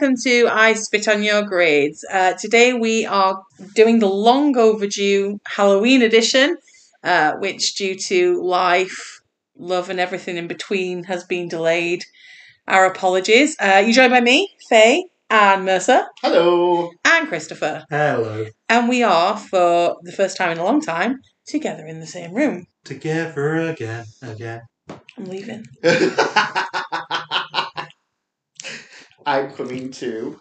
Hello and welcome to I Spit on Your Grades. Uh, today we are doing the long overdue Halloween edition, uh, which, due to life, love, and everything in between, has been delayed. Our apologies. Uh, you joined by me, Faye, and Mercer, Hello. and Christopher. Hello. And we are, for the first time in a long time, together in the same room. Together again, again. I'm leaving. I'm coming too.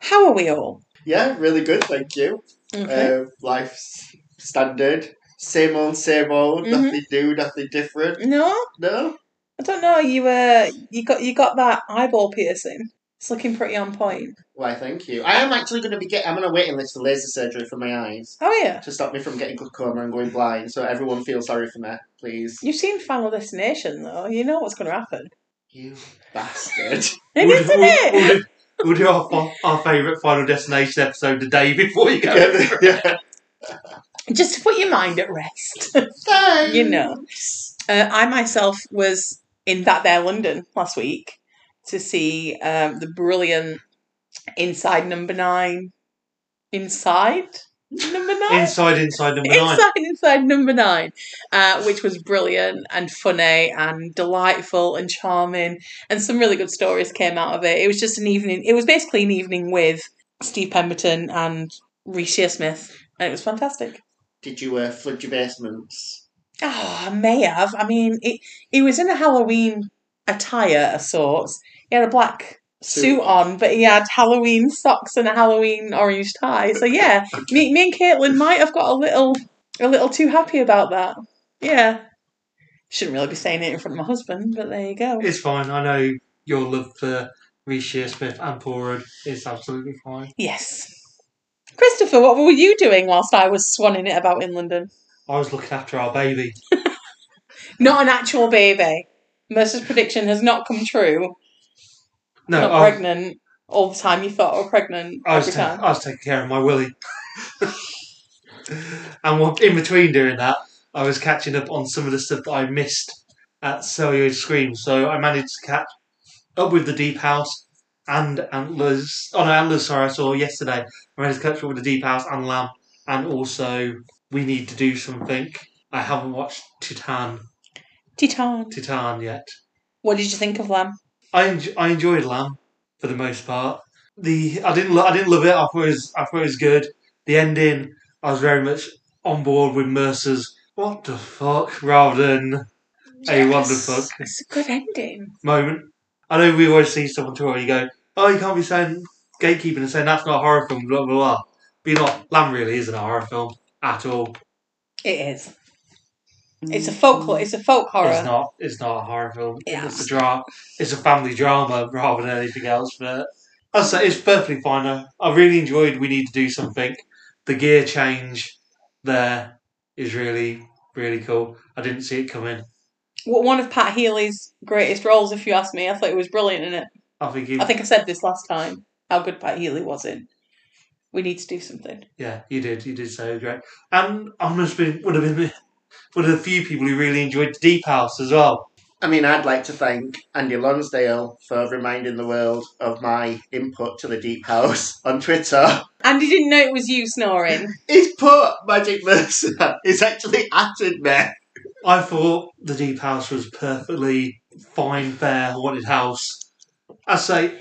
How are we all? Yeah, really good, thank you. Okay. Uh, life's standard. Same old, same old. Mhm. Nothing new, nothing different. no, No? I don't know. You uh, you got you got that eyeball piercing. It's looking pretty on point. Why, thank you. I am actually going to be get. I'm on a waiting list for laser surgery for my eyes Oh yeah, to stop me from getting glaucoma and going blind. So everyone feel sorry for me, please. you've seen Final Destination though. You know what's going to happen. You bastard. It We'll is, do- isn't it? We'll, we'll do, we'll our, our favourite Final Destination episode the day before you go. yeah. Just to put your mind at rest. Thanks. you know. Uh, I myself was in that there London last week to see um, the brilliant Inside Number Nine. Inside Number Nine. Inside, inside number nine. Inside Inside Number Nine, uh, which was brilliant and funny and delightful and charming, and some really good stories came out of it. It was just an evening. It was basically an evening with Steve Pemberton and Reece Shearsmith, and it was fantastic. Did you uh, flood your basements? Oh, I may have. I mean, it, he was in a Halloween attire of sorts. He had a black suit on, but he had Halloween socks and a Halloween orange tie. So yeah, me, me and Caitlin might have got a little, a little too happy about that. Yeah, shouldn't really be saying it in front of my husband, but there you go. It's fine. I know your love for Reece Shearsmith and Paul Rudd is absolutely fine. Yes, Christopher, what were you doing whilst I was swanning it about in London? I was looking after our baby. Not an actual baby. Mercer's prediction has not come true. No, not pregnant all the time. You thought I was pregnant I was, every ta- time. I was taking care of my Willie. and what, in between doing that, I was catching up on some of the stuff that I missed at Celluloid Scream. So I managed to catch up with the Deep House and Antlers. Oh no, Antlers, sorry, I saw yesterday. I managed to catch up with the Deep House and Lamb. And also, We Need to Do Something. I haven't watched Titan, Titan. Titan yet. What did you think of Lamb? I enj- I enjoyed Lamb for the most part. The I didn't lo- I didn't love it. I thought it was I thought it was good. The ending I was very much on board with Mercer's what the fuck rather than a what the fuck It's a good ending. moment. I know we always see someone Twitter you go, oh you can't be saying gatekeeping and saying that's not a horror film blah blah blah. But you know what? Lamb really isn't a horror film at all. It is. It's a folk. It's a folk horror. It's not. It's not a horror film. Yeah. It's a dra- It's a family drama rather than anything else. But I say it's perfectly fine. I, I really enjoyed. We need to do something. The gear change there is really really cool. I didn't see it coming. Well, One of Pat Healy's greatest roles, if you ask me. I thought it was brilliant in it. I think he, I think I said this last time. How good Pat Healy was in. We need to do something. yeah, you did. You did so great. And I must be would have been one of the few people who really enjoyed Deep House as well. I mean, I'd like to thank Andy Lonsdale for reminding the world of my input to the Deep House on Twitter. Andy didn't know it was you snoring. He's put Magic Mercer. He's actually atted me. I thought the Deep House was perfectly fine, fair, haunted house. I say,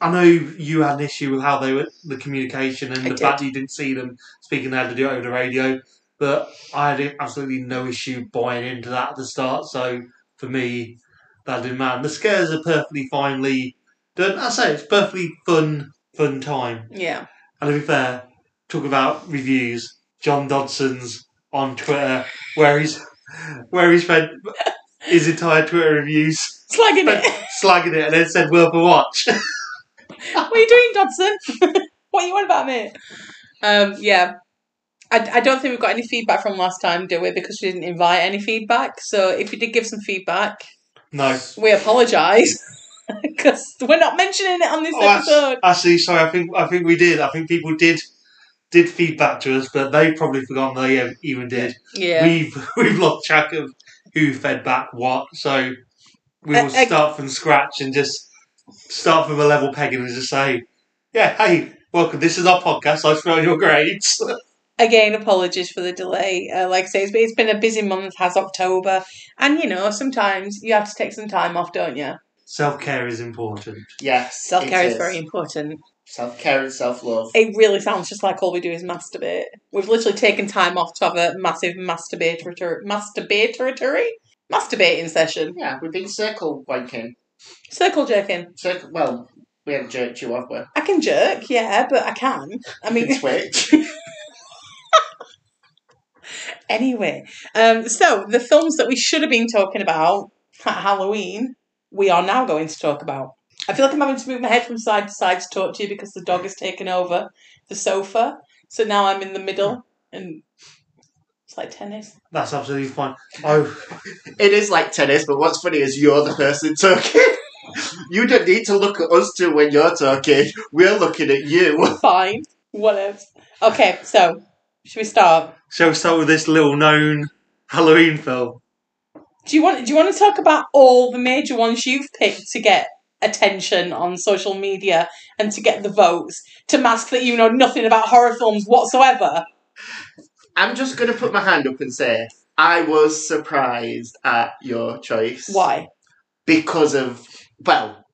I know you had an issue with how they were the communication and I the did. fact that you didn't see them speaking. They had to do it over the radio, but I had absolutely no issue buying into that at the start. So for me, that didn't matter. The scares are perfectly finely done. I say it's perfectly fun, fun time. Yeah. And to be fair, talk about reviews. John Dodson's on Twitter, where he's where he spent his entire Twitter reviews Slagging it. slagging it, and then said worth a watch. what are you doing, Dodson? what are you on about, mate? Um, yeah. I, I don't think we've got any feedback from last time, do we? Because we didn't invite any feedback. So if you did give some feedback, no, we apologise. Because we're not mentioning it on this Oh, episode. actually, sorry. I think I think we did. I think people did did feedback to us, but they probably forgotten they even did. Yeah. We've we've lost track of who fed back what, so we will Uh, uh, start from scratch and just start from a level pegging and just say, "Yeah, hey, welcome. This is our podcast. I spell your grades." Again, apologies for the delay. Uh, like I say, it's, it's been a busy month, has October. And, you know, sometimes you have to take some time off, don't you? Self care is important. Yes. Self care is very important. Self care and self love. It really sounds just like all we do is masturbate. We've literally taken time off to have a massive masturbatory, masturbatory, masturbating session. Yeah, we've been circle wanking. Circle jerking. Circle. Well, we haven't jerked you, have we? I can jerk, yeah, but I can. I You mean, can switch. Anyway, um, so the films that we should have been talking about at Halloween, we are now going to talk about. I feel like I'm having to move my head from side to side to talk to you because the dog has taken over the sofa. So now I'm in the middle and it's like tennis. That's absolutely fine. Oh, it is like tennis, but what's funny is you're the person talking. you don't need to look at us two when you're talking. We're looking at you. Fine. What else? Okay, so should we start? Shall we start with this little known Halloween film? Do you want do you want to talk about all the major ones you've picked to get attention on social media and to get the votes to mask that you know nothing about horror films whatsoever? I'm just going to put my hand up and say I was surprised at your choice. Why? Because of, well,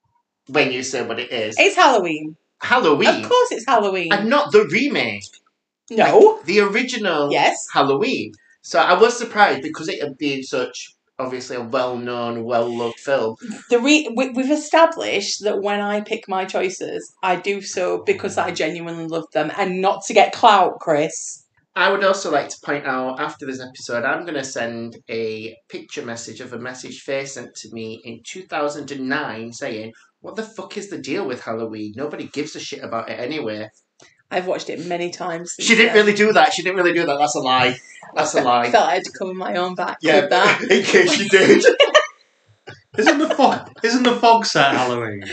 when you say what it is. It's Halloween. Halloween. Of course it's Halloween. And not the remake. No. The original Yes. Halloween. So I was surprised because it had been such, obviously, a well known, well loved film. The re- we, we've established that when I pick my choices, I do so because I genuinely love them and not to get clout, Chris. I would also like to point out after this episode, I'm going to send a picture message of a message Faye sent to me in 2009 saying, What the fuck is the deal with Halloween? Nobody gives a shit about it anyway. I've watched it many times. She didn't really do that. She didn't really do that. That's a lie. That's a lie. I felt I had to cover my own back Yeah, with that. in case you did. Isn't the fog? Isn't the fog set Halloween?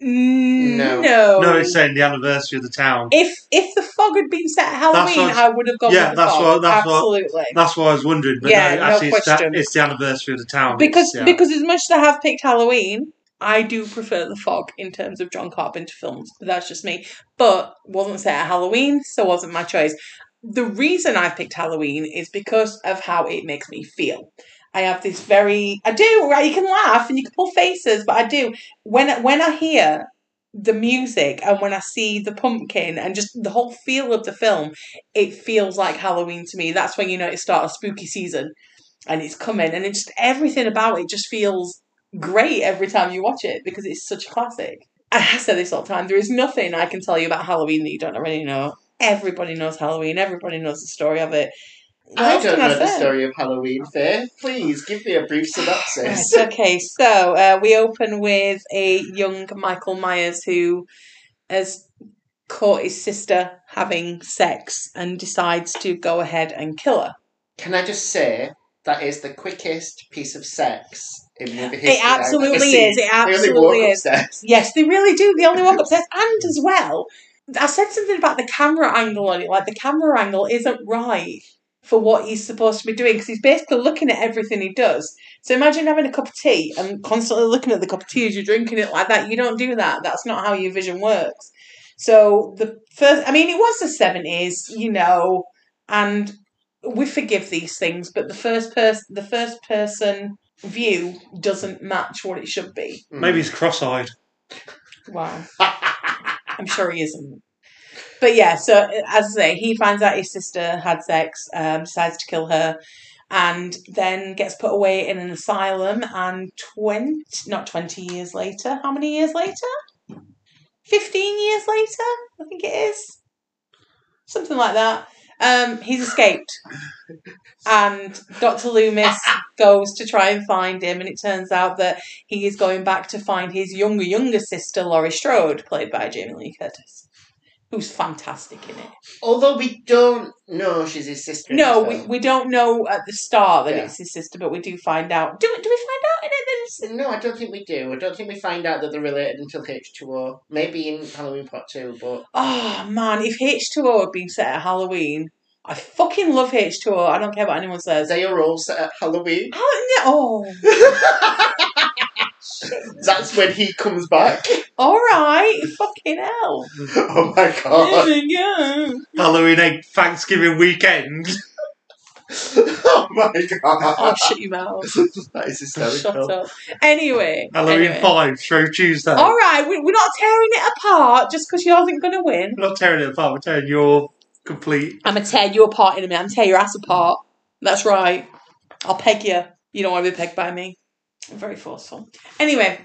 Mm, No. no. No, it's saying the anniversary of the town. If if the fog had been set at Halloween, what- I would have gone yeah, with the that's fog. what- that's what- Absolutely. That's what I was wondering. But Yeah, no, no actually, it's, question. the, it's the anniversary of the town. because It's- yeah. because as much as I have picked Halloween, I do prefer the fog in terms of John Carpenter films. But that's just me. But wasn't set at Halloween, so wasn't my choice. The reason I've picked Halloween is because of how it makes me feel. I have this very I do, right? You can laugh and you can pull faces, but I do. When when I hear the music and when I see the pumpkin and just the whole feel of the film, it feels like Halloween to me. That's when you know it starts a spooky season and it's coming and it just everything about it just feels great every time you watch it because it's such a classic. I say this all the time. There is nothing I can tell you about Halloween that you don't already know. Everybody knows Halloween. Everybody knows the story of it. What I don't know the story of Halloween, Faye. Please give me a brief synopsis. Right, okay, so uh, we open with a young Michael Myers who has caught his sister having sex and decides to go ahead and kill her. Can I just say that is the quickest piece of sex in history? It absolutely I've ever seen. is. It absolutely is. upstairs. Yes, they really do. They only walk upstairs. And as well, I said something about the camera angle on it. Like, the camera angle isn't right for what he's supposed to be doing because he's basically looking at everything he does. So imagine having a cup of tea and constantly looking at the cup of tea as you're drinking it like that. You don't do that. That's not how your vision works. So the first, I mean, it was the 70s, you know, and we forgive these things, but the first person, the first person view doesn't match what it should be. Maybe he's cross-eyed. Wow. I'm sure he isn't. But yeah, so as I say, he finds out his sister had sex, um, decides to kill her, and then gets put away in an asylum. And twenty, not twenty years later, how many years later? Fifteen years later, I think it is, something like that. Um, he's escaped, and Doctor Loomis goes to try and find him, and it turns out that he is going back to find his younger, younger sister, Laurie Strode, played by Jamie Lee Curtis, who's fantastic in it. Although we don't know she's his sister. No, we, we don't know at the start that Yeah. it's his sister, but we do find out. Do, do we find out in it No, I don't think we do. I don't think we find out that they're related until H2O. Maybe in Halloween Part 2, but Oh man, if H2O had been set at Halloween, I fucking love H2O. I don't care what anyone says. they are all set at Halloween. Oh, no. oh That's when he comes back. All right, fucking hell. Oh my god. Yeah. Halloween egg Thanksgiving weekend. oh my Oh, god. shut your mouth. That is Shut hysterical. up. Anyway. Halloween anyway. five, Show Tuesday. All right, we- we're not tearing it apart just because you aren't going to win. We're not tearing it apart. We're tearing your complete. I'm going to tear you apart in a minute. I'm going to tear your ass apart. That's right. I'll peg you. You don't want to be pegged by me. Very forceful. Anyway,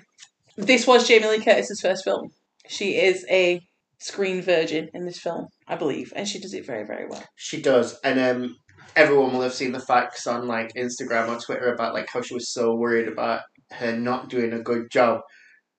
this was Jamie Lee Curtis's first film. She is a screen virgin in this film, I believe, and she does it very, very well. She does, and um, everyone will have seen the facts on like Instagram or Twitter about like how she was so worried about her not doing a good job,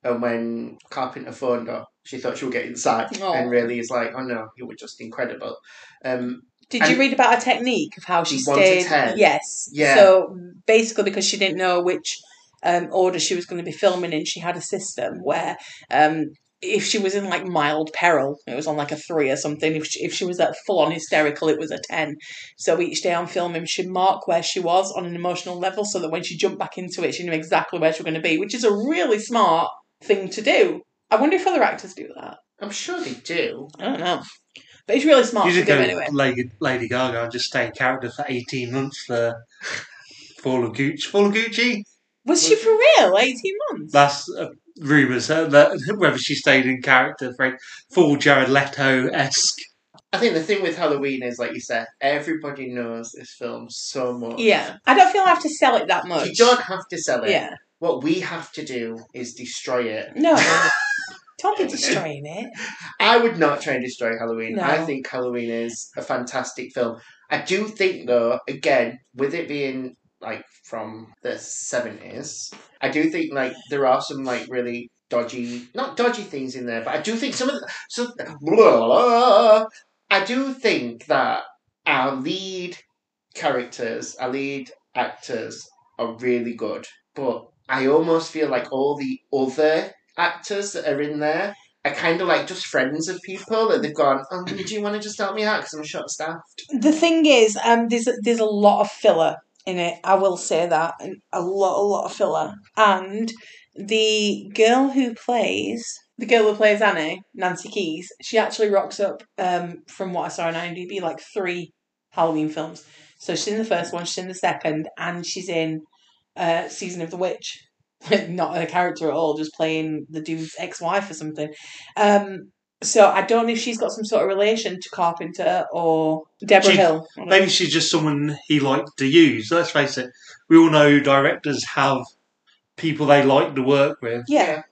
and when Carpenter phoned her, she thought she would get inside, Aw. and really is like, oh no, you were just incredible. Um, Did you read about her technique of how she One to stayed? ten. Yes. Yeah. So basically, because she didn't know which um, order she was going to be filming in, she had a system where um, if she was in like mild peril, it was on like a three or something. If she, if she was at full on hysterical, it was a ten. So each day on filming, she'd mark where she was on an emotional level, so that when she jumped back into it, she knew exactly where she was going to be, which is a really smart thing to do. I wonder if other actors do that. I'm sure they do. I don't know. But it's really smart You to do go anyway. Lady, Lady Gaga and just stay in character for 18 months for Fall of Gucci. Fall of Gucci? Was she for real? 18 months? That's uh, rumours uh, that whether she stayed in character for full Jared Leto esque. I think the thing with Halloween is, like you said, everybody knows this film so much. Yeah. I don't feel I have to sell it that much. You don't have to sell it. Yeah. What we have to do is destroy it. No. don't be destroying it. I would not try and destroy Halloween. No. I think Halloween is a fantastic film. I do think, though, again, with it being like from the seventies, I do think like there are some like really dodgy, not dodgy things in there, but I do think some of the, so blah, I do think that our lead characters, our lead actors, are really good, but I almost feel like all the other actors that are in there are kind of like just friends of people that they've gone, oh, do you want to just help me out because I'm short staffed? The thing is, um, there's there's a lot of filler in it. I will say that a lot, a lot of filler. And the girl who plays the girl who plays Annie, Nancy Kyes, she actually rocks up. Um, from what I saw on IMDb, like three Halloween films. So she's in the first one, she's in the second, and she's in uh, Season of the Witch. Not a character at all, just playing the dude's ex-wife or something. Um, so I don't know if she's got some sort of relation to Carpenter or Debra She- Hill. Maybe she's just someone he liked to use. Let's face it, we all know directors have people they like to work with. Yeah.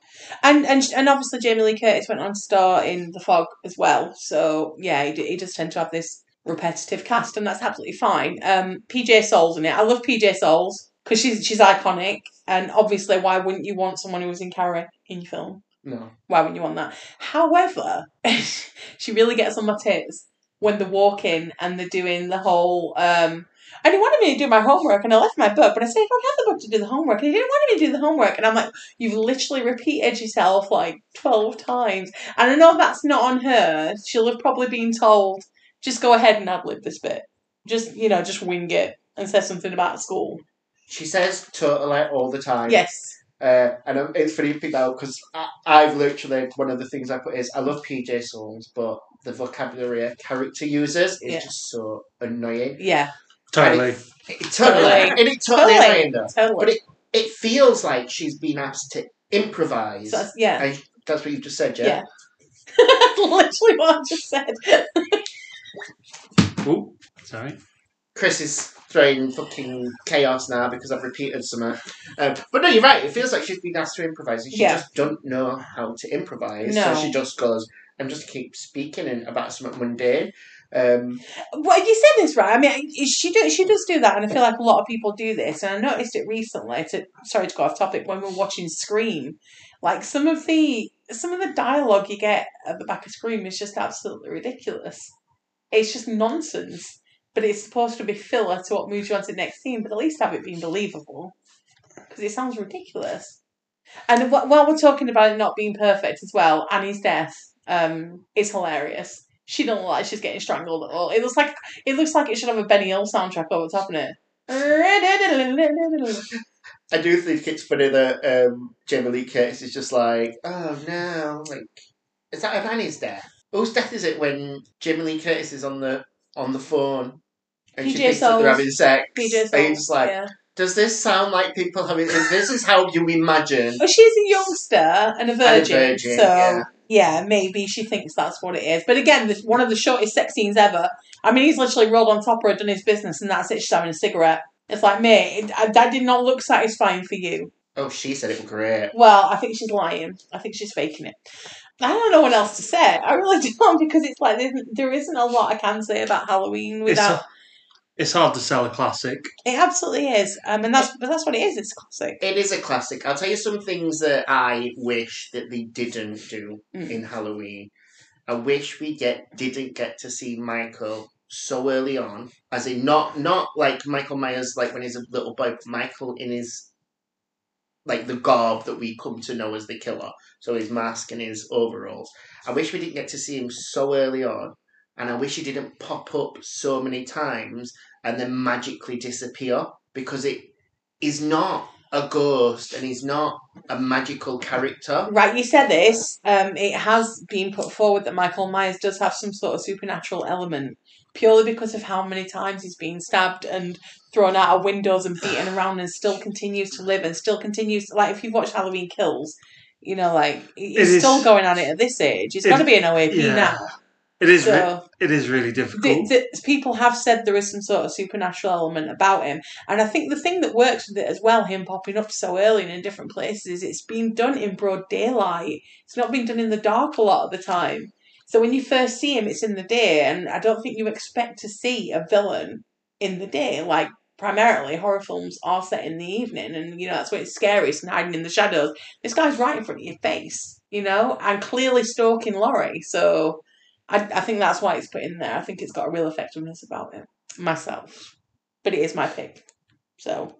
And and and obviously Jamie Lee Curtis went on to star in The Fog as well. So yeah, he, d- he does tend to have this repetitive cast, and that's absolutely fine. Um, PJ Soles in it. I love PJ Soles because she's she's iconic, and obviously, why wouldn't you want someone who was in Carrie in your film? No. Why wouldn't you want that? However, she really gets on my tits when they're walking and they're doing the whole. Um, and he wanted me to do my homework, and I left my book, but I said I don't have the book to do the homework. And he didn't want me to do the homework, and I'm like, you've literally repeated yourself like twelve times, and I know that's not on her. She'll have probably been told, just go ahead and ad lib this bit, just you know, just wing it and say something about school. She says totally all the time. Yes, Uh, and it's funny you pick that out because I've literally, one of the things I put is I love PJ Soles, but the vocabulary a character uses is Yeah. just so annoying. yeah, Totally. It, totally. Totally. And it's totally, Totally. annoying though. totally. But it, it feels like she's been asked to improvise. So that's- yeah. And that's what you just said, yeah? Yeah. That's literally what I just said. Oh, sorry. Chris is throwing fucking chaos now because I've repeated something. Um, but no, you're right. It feels like she's been asked to improvise, and she Yeah. just don't know how to improvise. No. So she just goes and just keeps speaking and about something mundane. Um, Well, you said this right. I mean, she do, she does do that, and I feel like a lot of people do this. And I noticed it recently. To sorry to go off topic when we we're watching Scream, like some of the some of the dialogue you get at the back of Scream is just absolutely ridiculous. It's just nonsense. But it's supposed to be filler to what moves you on to the next scene. But at least have it been believable, because it sounds ridiculous. And wh- while we're talking about it not being perfect as well, Annie's death um, is hilarious. She doesn't look like she's getting strangled at all. It looks like it looks like it should have a Benny Hill soundtrack over top of it. I do think it's funny that um, Jamie Lee Curtis is just like, oh no, like, is that Annie's death? Whose death is it when Jamie Lee Curtis is on the on the phone and she PJ thinks that they're having sex? PJ and Soles, just like, yeah. does this sound like people having? Is this is how you imagine? Well, she's a youngster and a virgin, virgin, so yeah. yeah. maybe she thinks that's what it is. But again, this one of the shortest sex scenes ever. I mean, he's literally rolled on top of her, done his business, and that's it. She's having a cigarette. It's like, mate, it- that did not look satisfying for you. Oh, she said it was great. Well, I think she's lying. I think she's faking it. I don't know what else to say. I really don't because it's like there, there isn't a lot I can say about Halloween It's, without. A- it's hard to sell a classic. It absolutely is, um, and that's but that's what it is. It's a classic. It is a classic. I'll tell you some things that I wish that they didn't do Mm. in Halloween. I wish we get didn't get to see Michael so early on, as in not not like Michael Myers like when he's a little boy, Michael in his like the garb that we come to know as the killer. So his mask and his overalls. I wish we didn't get to see him so early on, and I wish he didn't pop up so many times and then magically disappear because it is not a ghost and he's not a magical character. Right, you said this. Um, it has been put forward that Michael Myers does have some sort of supernatural element, purely because of how many times he's been stabbed and thrown out of windows and beaten around, and still continues to live and still continues. Like if you've watched Halloween Kills, you know, like he's It is- still going at it at this age. He's It- got to be an OAP yeah. now. It is. re- So it is really difficult. th- th- people have said there is some sort of supernatural element about him, and I think the thing that works with it as well, him popping up so early and in different places, is it's been done in broad daylight. It's not been done in the dark a lot of the time. So when you first see him, it's in the day, and I don't think you expect to see a villain in the day. Like primarily, horror films are set in the evening, and you know that's when it's scariest and hiding in the shadows. This guy's right in front of your face, you know, and clearly stalking Laurie. So I, I think that's why it's put in there. I think it's got a real effectiveness about it myself, but it is my pick. So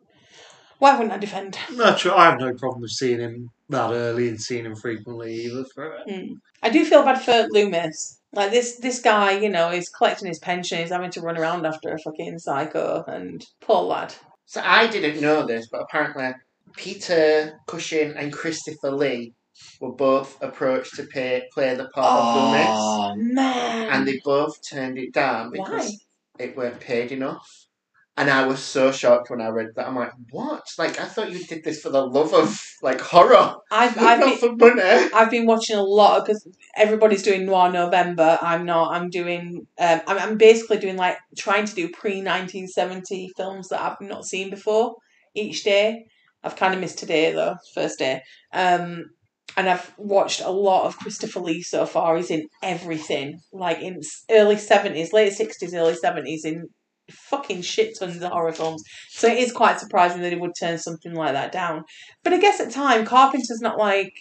why wouldn't I defend? No, true. I have no problem with seeing him that early and seeing him frequently either. For it. Hmm. I do feel bad for Loomis. Like this, this guy, you know, is collecting his pension. He's having to run around after a fucking psycho, and poor lad. So I didn't know this, but apparently Peter Cushing and Christopher Lee were both approached to pay, play the part of Loomis, Oh man! and they both turned it down because Why? it weren't paid enough. And I was so shocked when I read that. I'm like, what? Like, I thought you did this for the love of like horror, I've I've not been, for money. I've been watching a lot because everybody's doing Noir November. I'm not. I'm doing. Um, I'm, I'm basically doing like trying to do pre 1970 films that I've not seen before each day. I've kind of missed today though, first day. Um, and I've watched a lot of Christopher Lee so far. He's in everything, like in early 70s, late 60s, early 70s, in fucking shit tons of horror films. So it is quite surprising that he would turn something like that down. But I guess at time, Carpenter's not like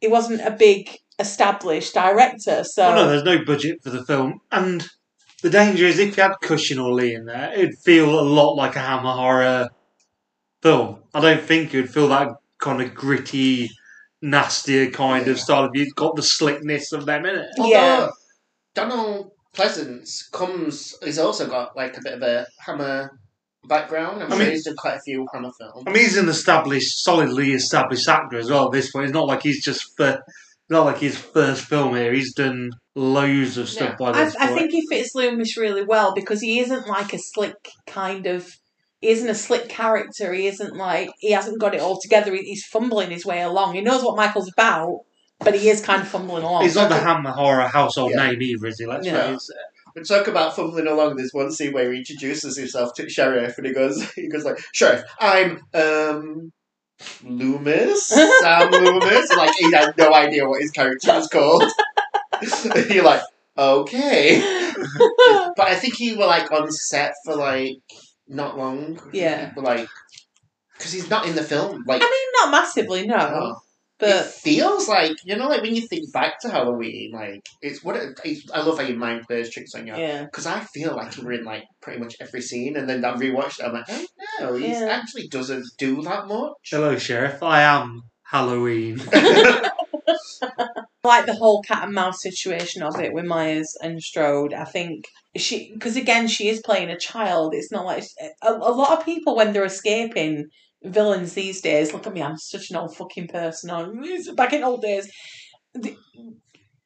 he wasn't a big established director, so Well, no, there's no budget for the film, and the danger is if you had Cushing or Lee in there, it'd feel a lot like a Hammer horror film. I don't think you'd feel that kind of gritty, nastier kind of style. If you've got the slickness of them in it. Although Yeah. Donald Pleasence comes, he's also got like a bit of a Hammer background. I'm I sure mean- he's done quite a few Hammer films. I mean, he's an established, solidly established actor as well. At this point, it's not like he's just for, not like his first film here. He's done loads of stuff by I, this I point. think he fits Loomis really well because he isn't like a slick kind of. He isn't a slick character. He isn't like he hasn't got it all together. He- He's fumbling his way along. He knows what Michael's about, but he is kind of fumbling along. He's not the Hammer horror household Yeah. name either, is he? Let's Yeah. face it. We talk about fumbling along. There's one scene where he introduces himself to sheriff, and he goes, he goes like, "Sheriff, I'm um Loomis, Sam Loomis." Like he had no idea what his character was called. You're like, okay, but I think he were like on set for like not long. Yeah. but like because he's not in the film. Like, I mean, not massively, no, it but feels like you know, like when you think back to Halloween, like it's what it, it's, I love how your mind plays tricks on you. yeah. Because I feel like you were in like pretty much every scene, and then I rewatched it. I'm like, oh no, he Yeah. actually doesn't do that much. Hello, Sheriff. I am Halloween. like the whole cat and mouse situation of it with Myers and Strode. I think she, because again, she is playing a child. It's not like a, a lot of people when they're escaping villains these days. Look at me, I'm such an old fucking person. Back in old days, the-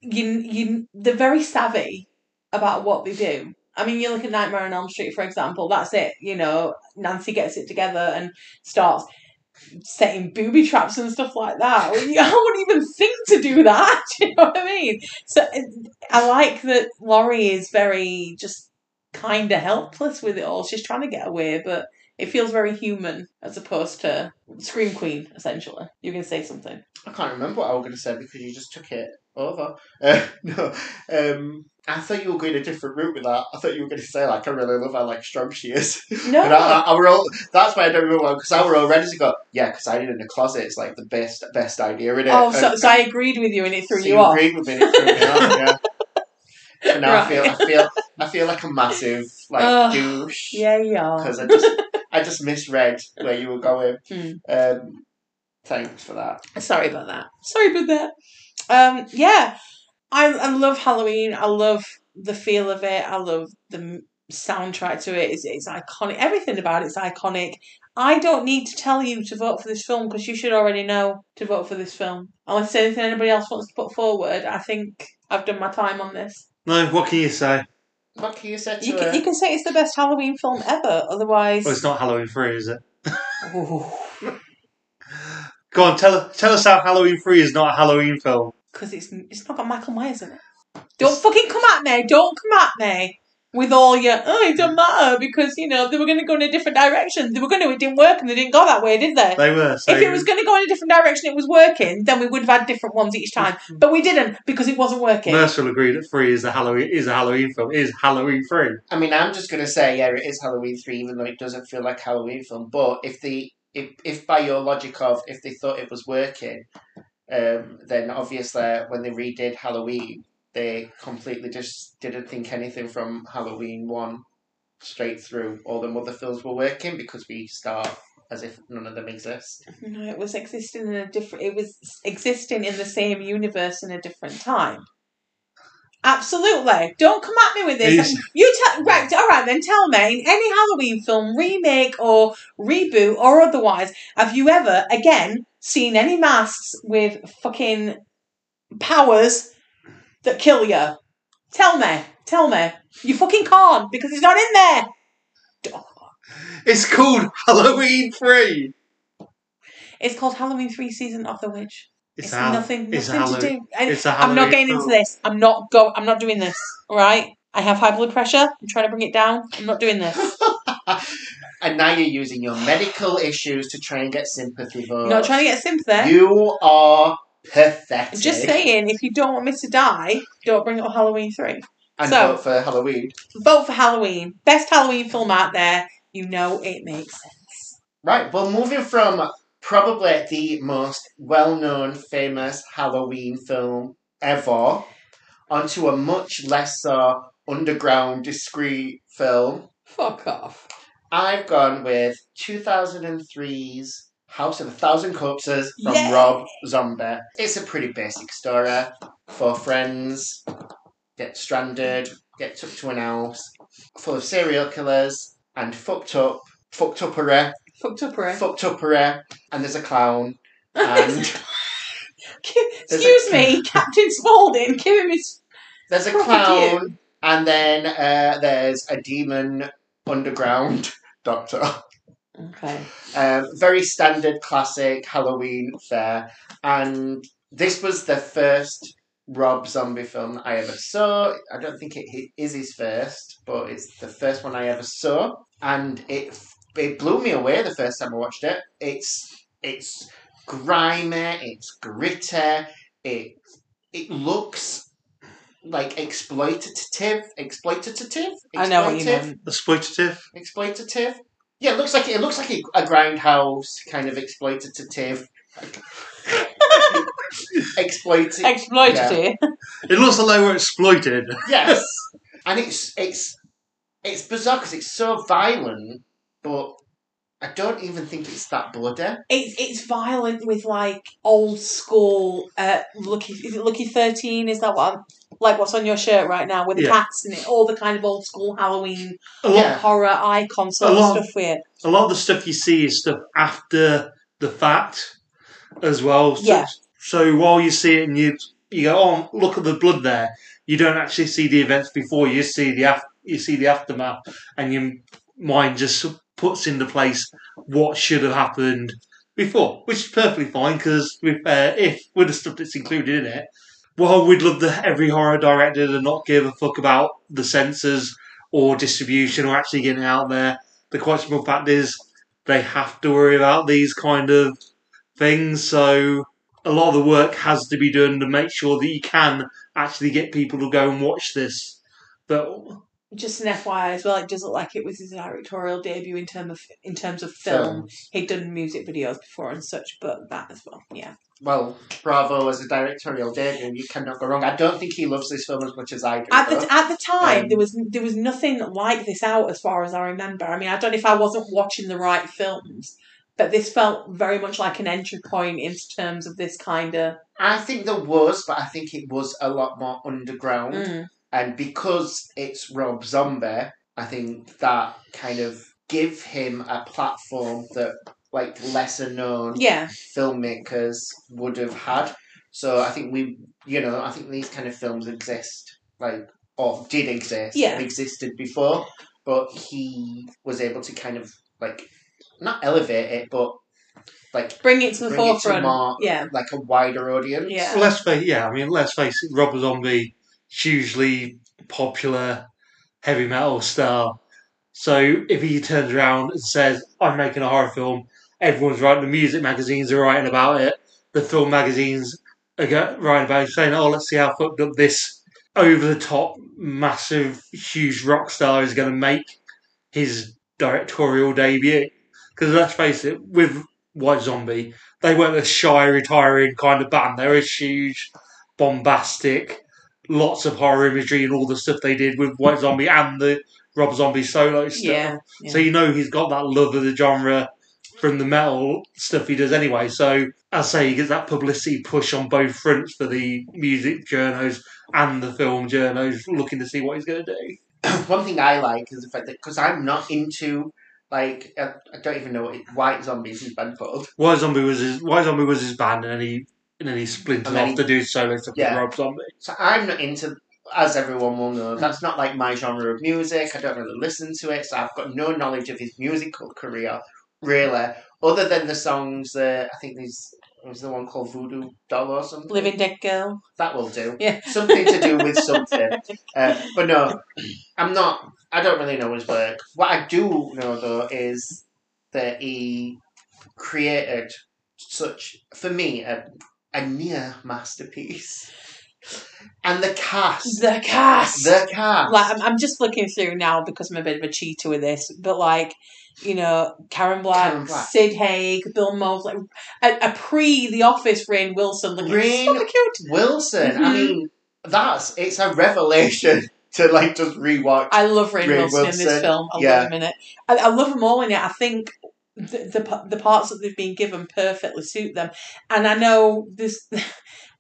you you they're very savvy about what they do. I mean, you look at Nightmare on Elm Street, for example. That's it. You know, Nancy gets it together and starts setting booby traps and stuff like that. I wouldn't even think to do that. Do you know what I mean? So I like that Laurie is very just kind of helpless with it all. She's trying to get away, but it feels very human as opposed to Scream Queen, essentially. You can say something. I can't remember what I was going to say because you just took it over. Uh, no, um, I thought you were going a different route with that. I thought you were going to say like, I really love how like strong she is. No. And I, I, I were all, that's why I don't remember because I were all ready to go. Yeah, because I did in the closet. It's like the best best idea in it. oh, so, And- so I agreed with you and it threw so you off. agreed with me. and It threw me off. Yeah. So now I feel I feel I feel like a massive like douche Yeah, you are. because I just I just misread where you were going. Hmm. Um, thanks for that. Sorry about that. Sorry about that. Um, yeah, I I love Halloween. I love the feel of it. I love the soundtrack to it. It's it's iconic. Everything about it's iconic. I don't need to tell you to vote for this film because you should already know to vote for this film. Unless there's anything anybody else wants to put forward, I think I've done my time on this. No, what can you say? What can you say to You her? can, you can say it's the best Halloween film ever. Otherwise, Well, it's not Halloween 3, is it? Go on, tell, tell us how Halloween 3 is not a Halloween film. It's it's not got Michael Myers in it. Don't fucking come at me. Don't come at me with all your, oh, it doesn't matter because, you know, they were going to go in a different direction. They were going to, it didn't work and they didn't go that way, did they? They were. So if it was going to go in a different direction, it was working, then we would have had different ones each time. Mm-hmm. But we didn't because it wasn't working. Mercer will agree that 3 is a Halloween is a Halloween film. Is Halloween 3. I mean, I'm just gonna say, yeah, it is Halloween three, even though it doesn't feel like Halloween film. But if the if, if by your logic of if they thought it was working, um, then obviously when they redid Halloween, they completely just didn't think anything from Halloween one straight through. All the other films were working because we start as if none of them exist. No, it was existing in a different. It was existing in the same universe in a different time. Absolutely. Don't come at me with this. Is- You tell right. All right, then tell me. In any Halloween film, remake or reboot or otherwise, have you ever again seen any masks with fucking powers that kill you? Tell me. Tell me. You fucking can't because it's not in there. It's called Halloween 3. It's called Halloween Three: Season of the Witch. It's, It's nothing, it's a to do. I, It's a I'm not getting into this. I'm not go. I'm not doing this. All right. I have high blood pressure. I'm trying to bring it down. I'm not doing this. and now you're using your medical issues to try and get sympathy votes. Not trying to get sympathy. You are pathetic. I'm just saying, if you don't want me to die, don't bring up Halloween three. And So- vote for Halloween. Vote for Halloween. Best Halloween film out there. You know it makes sense. Right, well, moving from probably the most well known, famous Halloween film ever onto a much lesser, underground, discreet film, Fuck off. I've gone with 2003's House of a Thousand Corpses from Yay! Rob Zombie. It's a pretty basic story. Four friends get stranded, get took to an house full of serial killers and fucked up, fucked up uppery, Fucked up, right? fucked uppery, and there's a clown. And Excuse me, Captain Spaulding. Give him his. there's a clown, and then uh, there's a demon underground doctor. Okay. Um, very standard, classic Halloween fare. And this was the first Rob Zombie film I ever saw. I don't think it is his first, but it's the first one I ever saw, and it it blew me away the first time I watched it. It's it's grimy, it's gritty, it it looks like exploitative, exploitative. I know what you Exploitive? meant. Exploitative. exploitative. Yeah, it looks like it looks like a, a grindhouse kind of exploitative. Exploited. Exploitative. It looks like they were exploited. yes, and it's it's it's bizarre because it's so violent, but I don't even think it's that bloody. It's it's violent with like old school. Uh, Lucky is it Lucky Thirteen? Is that what? I'm, like what's on your shirt right now with the Yeah. cats and it, all the kind of old school Halloween A lot, horror icon sort of lot- stuff with it. a lot of the stuff you see is stuff after the fact as well. So, Yeah. So while you see it and you you go, oh, look at the blood there. You don't actually see the events before. You see the af- you see the aftermath, and your mind just puts into place what should have happened before, which is perfectly fine because uh, if with the stuff that's included in it, while we'd love the every horror director to not give a fuck about the censors or distribution or actually getting out there, the simple fact is they have to worry about these kind of things. So a lot of the work has to be done to make sure that you can actually get people to go and watch this. But Just an FYI as well, it does look like it was his directorial debut in term of in terms of film. He'd done music videos before and such, but that as well. Yeah. Well, Bravo as a directorial debut, you cannot go wrong. I don't think he loves this film as much as I do. At though. the at the time, Um, there was there was nothing like this out as far as I remember. I mean, I don't know if I wasn't watching the right films, but this felt very much like an entry point in terms of this kind of. I think there was, but I think it was a lot more underground. Mm, And because it's Rob Zombie, I think that kind of give him a platform that like lesser known yeah, filmmakers would have had. So I think we, you know, I think these kind of films exist, like or did exist, Yeah. existed before, but he was able to kind of like not elevate it, but like bring it to the bring it to forefront. more yeah, like a wider audience. Yeah. let's face, yeah, I mean, let's face it, Rob Zombie, hugely popular heavy metal star. So if he turns around and says, "I'm making a horror film," everyone's writing. The music magazines are writing about it. The film magazines are writing about it, saying, "Oh, let's see how fucked up this over-the-top, massive, huge rock star is going to make his directorial debut." Because let's face it, with White Zombie, they weren't a shy, retiring kind of band. They were a huge, bombastic, lots of horror imagery and all the stuff they did with White Zombie and the Rob Zombie solo stuff. yeah, yeah. So you know he's got that love of the genre from the metal stuff he does anyway. So I say he gets that publicity push on both fronts for the music journos and the film journos looking to see what he's going to do. One thing I like is the fact that because I'm not into like I, I don't even know what it, White Zombies his band called. White Zombie was his White Zombie was his band, and then he and then he splintered And then off he- to do solo stuff Yeah. with Rob Zombie. So I'm not into, as everyone will know, that's not like my genre of music. I don't really listen to it, so I've got no knowledge of his musical career, really, other than the songs that I think there's was the one called Voodoo Doll or something. Living Dead Girl. That will do. Yeah. Something to do with something. Uh, but no, I'm not. I don't really know his work. What I do know though is that he created such, for me, a, a near masterpiece. And the cast. The cast. The cast. like I'm, I'm just looking through now because I'm a bit of a cheater with this, but like you know, Karen Black, Karen Black. Sid Haig, Bill Moseley, a, a pre The Office Rainn Wilson looking Rainn super cute. Wilson. I Mhm. mean, that's it's a revelation to like just rewatch. I love Rain, Rainn Wilson, in this film. I yeah. love him in it. I, I love them all in it. I think the, the the parts that they've been given perfectly suit them. And I know this.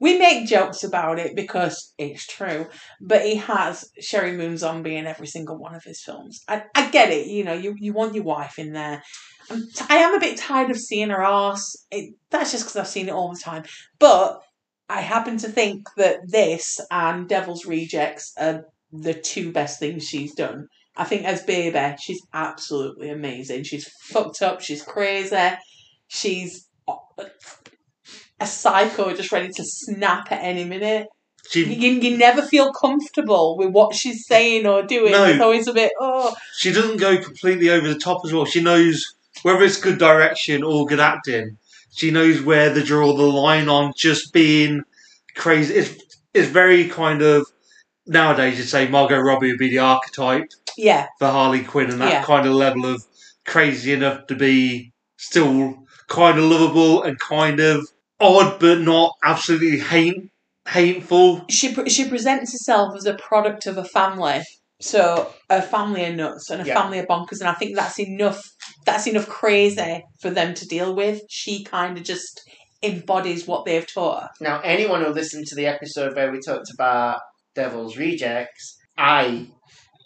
We make jokes about it because it's true, but he has Sheri Moon Zombie in every single one of his films. I, I get it, you know, you, you want your wife in there. I'm t- I am a bit tired of seeing her ass. It, that's just because I've seen it all the time. But I happen to think that this and Devil's Rejects are the two best things she's done. I think as Baby, she's absolutely amazing. She's fucked up. She's crazy. She's a psycho, just ready to snap at any minute. She You, you never feel comfortable with what she's saying or doing. No. It's always a bit, oh, she doesn't go completely over the top as well. She knows whether it's good direction or good acting. She knows where to draw the line on just being crazy. It's it's very kind of nowadays you'd say Margot Robbie would be the archetype yeah, for Harley Quinn and that Yeah. kind of level of crazy enough to be still kind of lovable and kind of odd but not absolutely hate hateful. she pre- she presents herself as a product of a family. So a family are nuts and a Yeah. family are bonkers, and I think that's enough. That's enough crazy for them to deal with. She kind of just embodies what they've taught her. Now, anyone who listened to the episode where we talked about Devil's Rejects, I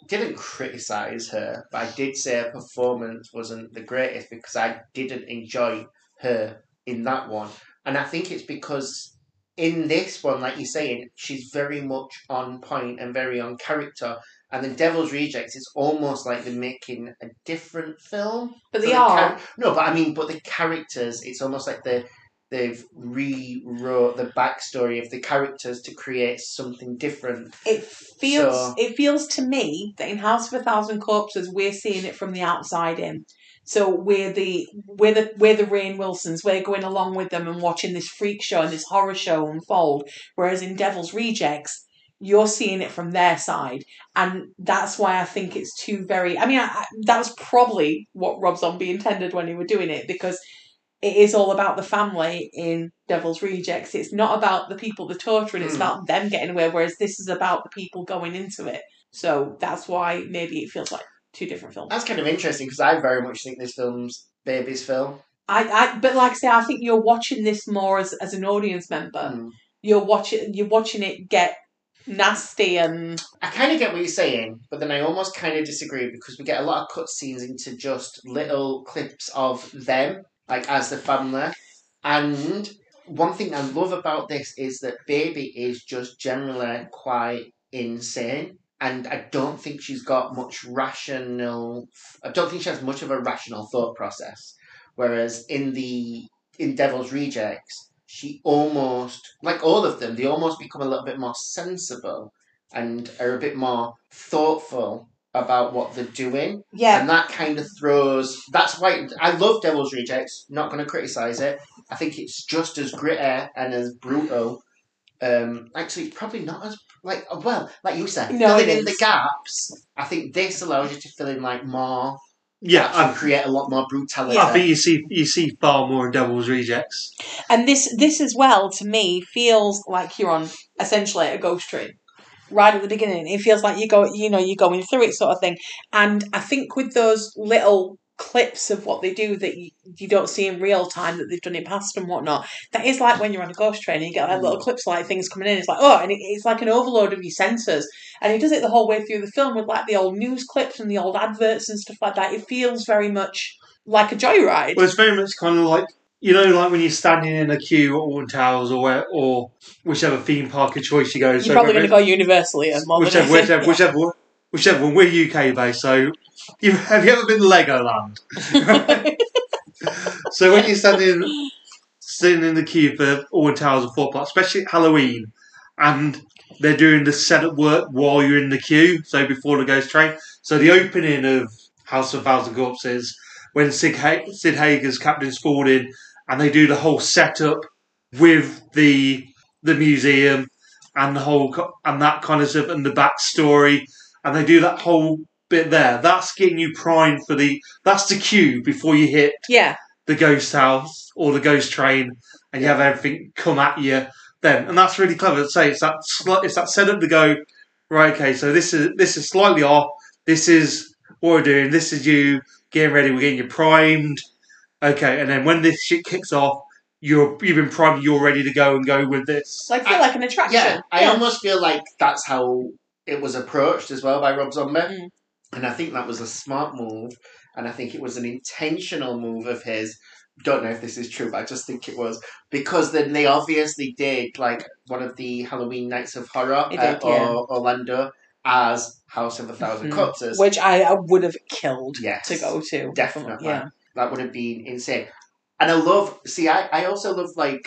didn't criticize her, but I did say her performance wasn't the greatest because I didn't enjoy her in that one. And I think it's because in this one, like you're saying, she's very much on point and very on character. And then Devil's Rejects is almost like they're making a different film. But they the are. char- no, but I mean, but the characters, it's almost like they they've rewrote the backstory of the characters to create something different. It feels So- it feels to me that in House of a Thousand Corpses we're seeing it from the outside in. So we're the we're the we're the Rainn Wilsons. We're going along with them and watching this freak show and this horror show unfold. Whereas in Devil's Rejects, you're seeing it from their side, and that's why I think it's too very. I mean, I, I, that was probably what Rob Zombie intended when he were doing it because it is all about the family in Devil's Rejects. It's not about the people they're torturing, it's Mm. about them getting away, whereas this is about the people going into it. So that's why maybe it feels like two different films. That's kind of interesting because I very much think this film's baby's film. I, I but like I say, I think you're watching this more as, as an audience member. Mm. You're watching you're watching it get nasty and I kind of get what you're saying, but then I almost kind of disagree because we get a lot of cutscenes into just little clips of them, like as the family. And one thing I love about this is that Baby is just generally quite insane. And I don't think she's got much rational. I don't think she has much of a rational thought process. Whereas in the in Devil's Rejects, she almost like all of them, they almost become a little bit more sensible and are a bit more thoughtful about what they're doing. yeah. And that kind of throws. That's why I love Devil's Rejects. Not going to criticize it. I think it's just as gritty and as brutal. Um, actually, probably not as like well, like you said, No, filling in the gaps. I think this allows you to fill in like more. Yeah, and create a lot more brutality. I think you see you see far more in Devil's Rejects. And this this as well to me feels like you're on essentially a ghost train. Right at the beginning. It feels like you go you know, you're going through it sort of thing. And I think with those little clips of what they do that you, you don't see in real time that they've done in past and whatnot, that is like when you're on a ghost train and you get like little mm. clips like things coming in. It's like, oh, and it, it's like an overload of your senses. And he does it the whole way through the film with like the old news clips and the old adverts and stuff like that. It feels very much like a joyride. Well, it's very much kind of like you know, like when you're standing in a queue at Alton Towers or where, or whichever theme park of choice you go. You're so probably going to go universally and more whichever, than anything. whichever, whichever, one- whichever one. We're UK based, so you have you ever been to Legoland? So when you're standing standing in the queue for Alton Towers or Thorpe Park, especially at Halloween, and they're doing the setup work while you're in the queue, so before the ghost train. So the opening of House of Thousand Corpses, when Sid, ha- Sid Haig's Captain Spaulding, and they do the whole setup with the the museum and the whole and that kind of stuff and the backstory, and they do that whole bit there. That's getting you primed for the. That's the cue before you hit yeah, the ghost house or the ghost train, and you have everything come at you then, and that's really clever. To say it's that it's that setup to go right. Okay, so this is this is slightly off. This is what we're doing. This is you getting ready. We're getting you primed. Okay, and then when this shit kicks off, you're you've been primed. You're ready to go and go with this. like feel I- like an attraction. Yeah, I almost feel like that's how it was approached as well by Rob Zombie. Mm. And I think that was a smart move. And I think it was an intentional move of his. Don't know if this is true, but I just think it was. Because then they obviously did like one of the Halloween Nights of Horror They uh, did, yeah. or Orlando as House of a 1000 Mhm. Corpses. which I, I would have killed Yes, to go to. definitely. Yeah. That would have been insane. And I love see I, I also love like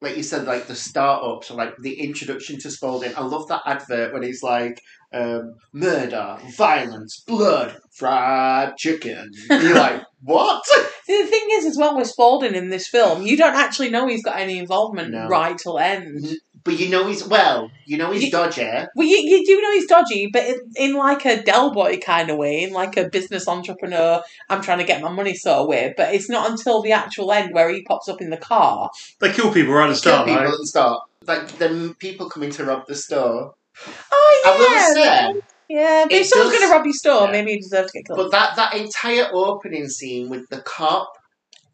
like you said, like the startups or like the introduction to Spaulding. I love that advert when he's like um, murder, violence, blood, fried chicken. And you're like, what? The thing is, as well, with Spaulding in this film, you don't actually know he's got any involvement No. right till end. But you know he's well, you know he's You- dodgy. Well, you, you do know he's dodgy, but in, in like a Del Boy kind of way, in like a business entrepreneur, I'm trying to get my money sort of way. But it's not until the actual end where he pops up in the car. They kill people right at the start. Kill start. people right? at the start. Like the people coming to rob the store. Oh I will yeah, say, yeah. But if someone's going to rob your store, yeah. maybe you deserve to get killed. But that that entire opening scene with the cop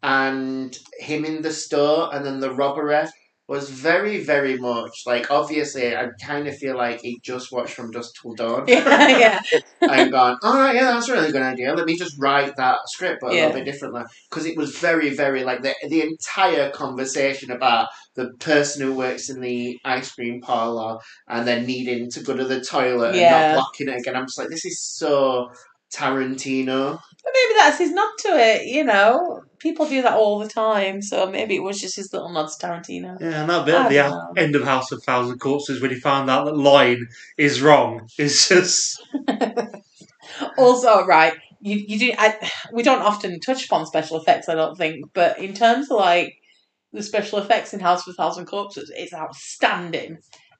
and him in the store and then the robbery, was very, very much like obviously I kind of feel like he just watched From Dusk Till Dawn yeah, yeah. and gone, all right, yeah, that's a really good idea. Let me just write that script, but a little bit differently because it was very, very like the the entire conversation about the person who works in the ice cream parlor and then needing to go to the toilet and not blocking it again. I'm just like, this is so Tarantino. But maybe that's his nod to it, you know. People do that all the time, so maybe it was just his little nod to Tarantino. Yeah, and that bit I at the know. end of House of Thousand Corpses when he found out that lying is wrong is just Also, right, you you do. I, we don't often touch upon special effects, I don't think, but in terms of like the special effects in House of a Thousand Corpses, it's outstanding,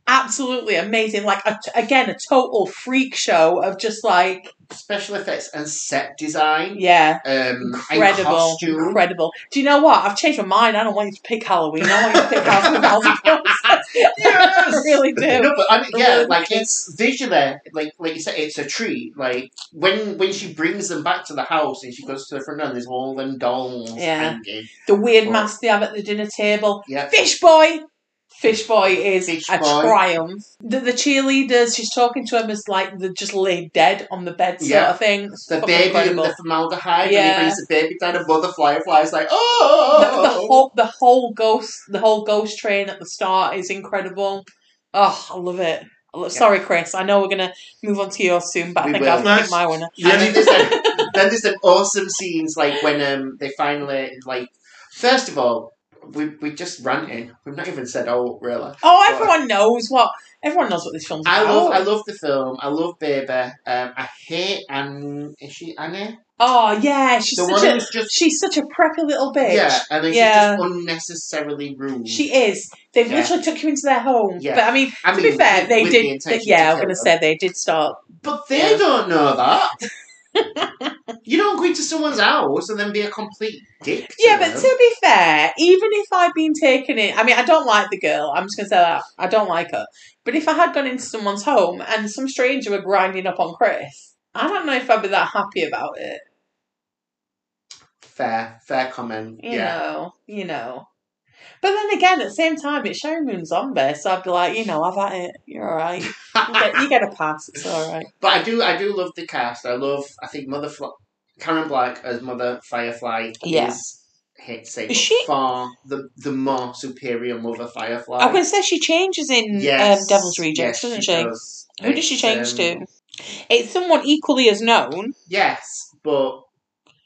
absolutely amazing. Like a, again, a total freak show of just like Special effects and set design. yeah, Um, incredible, incredible. Do you know what? I've changed my mind. I don't want you to pick Halloween. I want you to pick House of Thousand. Yes! I really do. No, but I mean, yeah, really like do. it's visually, like like you said, it's a treat. Like when when she brings them back to the house and she goes to the front door, and there's all them dolls Yeah. hanging. The weird Oh. mask they have at the dinner table. Yeah, Fish boy. Fish boy is Fish a boy. triumph. The, the cheerleaders, she's talking to him as like they're just laid dead on the bed sort Yeah. of thing. It's the baby incredible. and the formaldehyde. Yeah. When he brings the baby down, and Mother Firefly is like, oh, the whole the whole ghost the whole ghost train at the start is incredible. Oh, I love it. Yeah. Sorry, Chris. I know we're gonna move on to yours soon, but I We think will. I'll pick my winner. the And only then there's, like, then there's some awesome scenes like when um they finally like first of all we we just ranting. We've not even said oh really. Oh, everyone knows what everyone knows what this film's I about. love I love the film. I love Baby. Um, I hate Anne. Is she Annie? oh yeah, she's the such one a just she's such a preppy little bitch. yeah, and then Yeah. she's just unnecessarily rude. She is. They've Yeah. literally took you into their home. Yeah. But I mean, I to mean, be fair, with- they with did. to yeah, I'm going to them. say they did start. But they Yeah. don't know that. you don't go into someone's house and then be a complete dick. Yeah, but them. to be fair, even if I'd been taken in, I mean, I don't like the girl. I'm just going to say that I don't like her. But if I had gone into someone's home and some stranger were grinding up on Chris, I don't know if I'd be that happy about it. fair, fair comment. You yeah. know, you know. But then again, at the same time, it's Sharon Moon Zombie, so I'd be like, you know, I've had it. You're all right. You get, you get a pass. It's all right. But I do, I do love the cast. I love, I think Mother Karen Black as Mother Firefly Yeah. is say, she- far the the more superior Mother Firefly. I going say she changes in Yes, um, Devil's Rejects, yes, doesn't she? does. Who does she change um, to? It's someone equally as known. Yes, but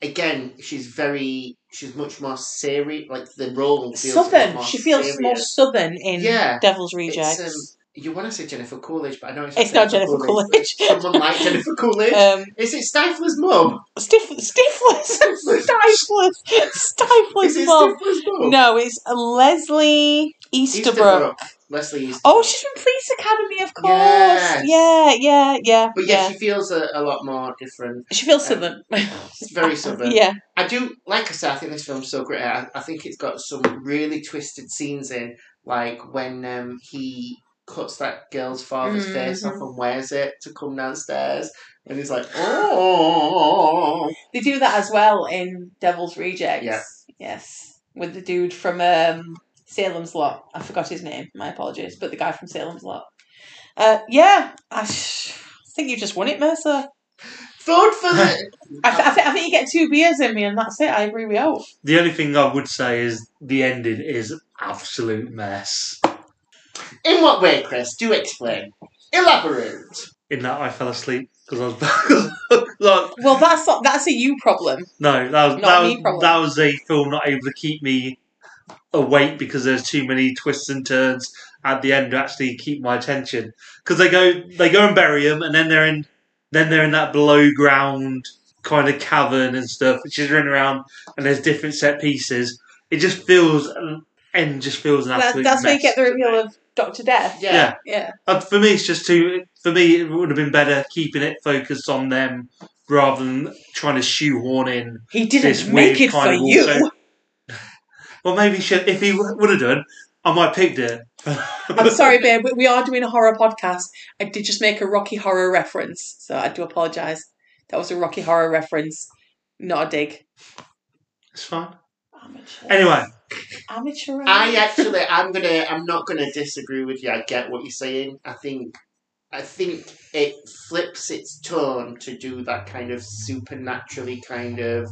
again, she's very, she's much more serious. Like the role feels Southern. more She feels serious. more southern in Yeah. Devil's Rejects. um, you want to say Jennifer Coolidge, but I know it's, It's not Jennifer Coolidge. Someone like Jennifer Coolidge. um, Is it Stifler's mum? Stiff, Stifless, Stifless, Stifless Is it mum. Stifler's mum? No, it's Leslie Easterbrook. Leslie. Oh, she's from Police Academy, of course. Yes. Yeah, yeah, yeah. But yeah, yeah. she feels a, a lot more different. She feels um, southern. It's very southern. yeah. I do, like I said, I think this film's so great. I, I think it's got some really twisted scenes in, like when um, he cuts that girl's father's face off Mhm. and wears it to come downstairs, and he's like, oh. They do that as well in Devil's Rejects. Yeah. Yes. With the dude from um, Salem's Lot. I forgot his name. My apologies. But the guy from Salem's Lot. Uh, yeah. I, sh- I think you just won it, Mercer. Vote for the. I, th- I, th- I think you get two beers in me and that's it. I agree with you. The only thing I would say is the ending is absolute mess. In what way, Chris? Do explain. Elaborate. In that I fell asleep because I was like, Well, that's not, that's a you problem. no, that was Not that me was, problem. that was a film not able to keep me awake because there's too many twists and turns at the end to actually keep my attention. Because they go they go and bury him, and then they're in then they're in that below ground kind of cavern and stuff, which is running around, and there's different set pieces. It just feels and just feels an That, absolute. that's where you get the reveal of Doctor Death. Yeah. Yeah. Yeah. Uh, for me, it's just too. For me, it would have been better keeping it focused on them rather than trying to shoehorn in. He didn't This make weird it for you. also- Well, maybe he should, if he would have done, I might have picked it. I'm sorry, babe. but We are doing a horror podcast. I did just make a Rocky Horror reference, so I do apologise. That was a Rocky Horror reference, not a dig. It's fine. Amateur. Anyway, Amateur. I actually, I'm gonna, I'm not gonna disagree with you. I get what you're saying. I think, I think it flips its tone to do that kind of supernaturally kind of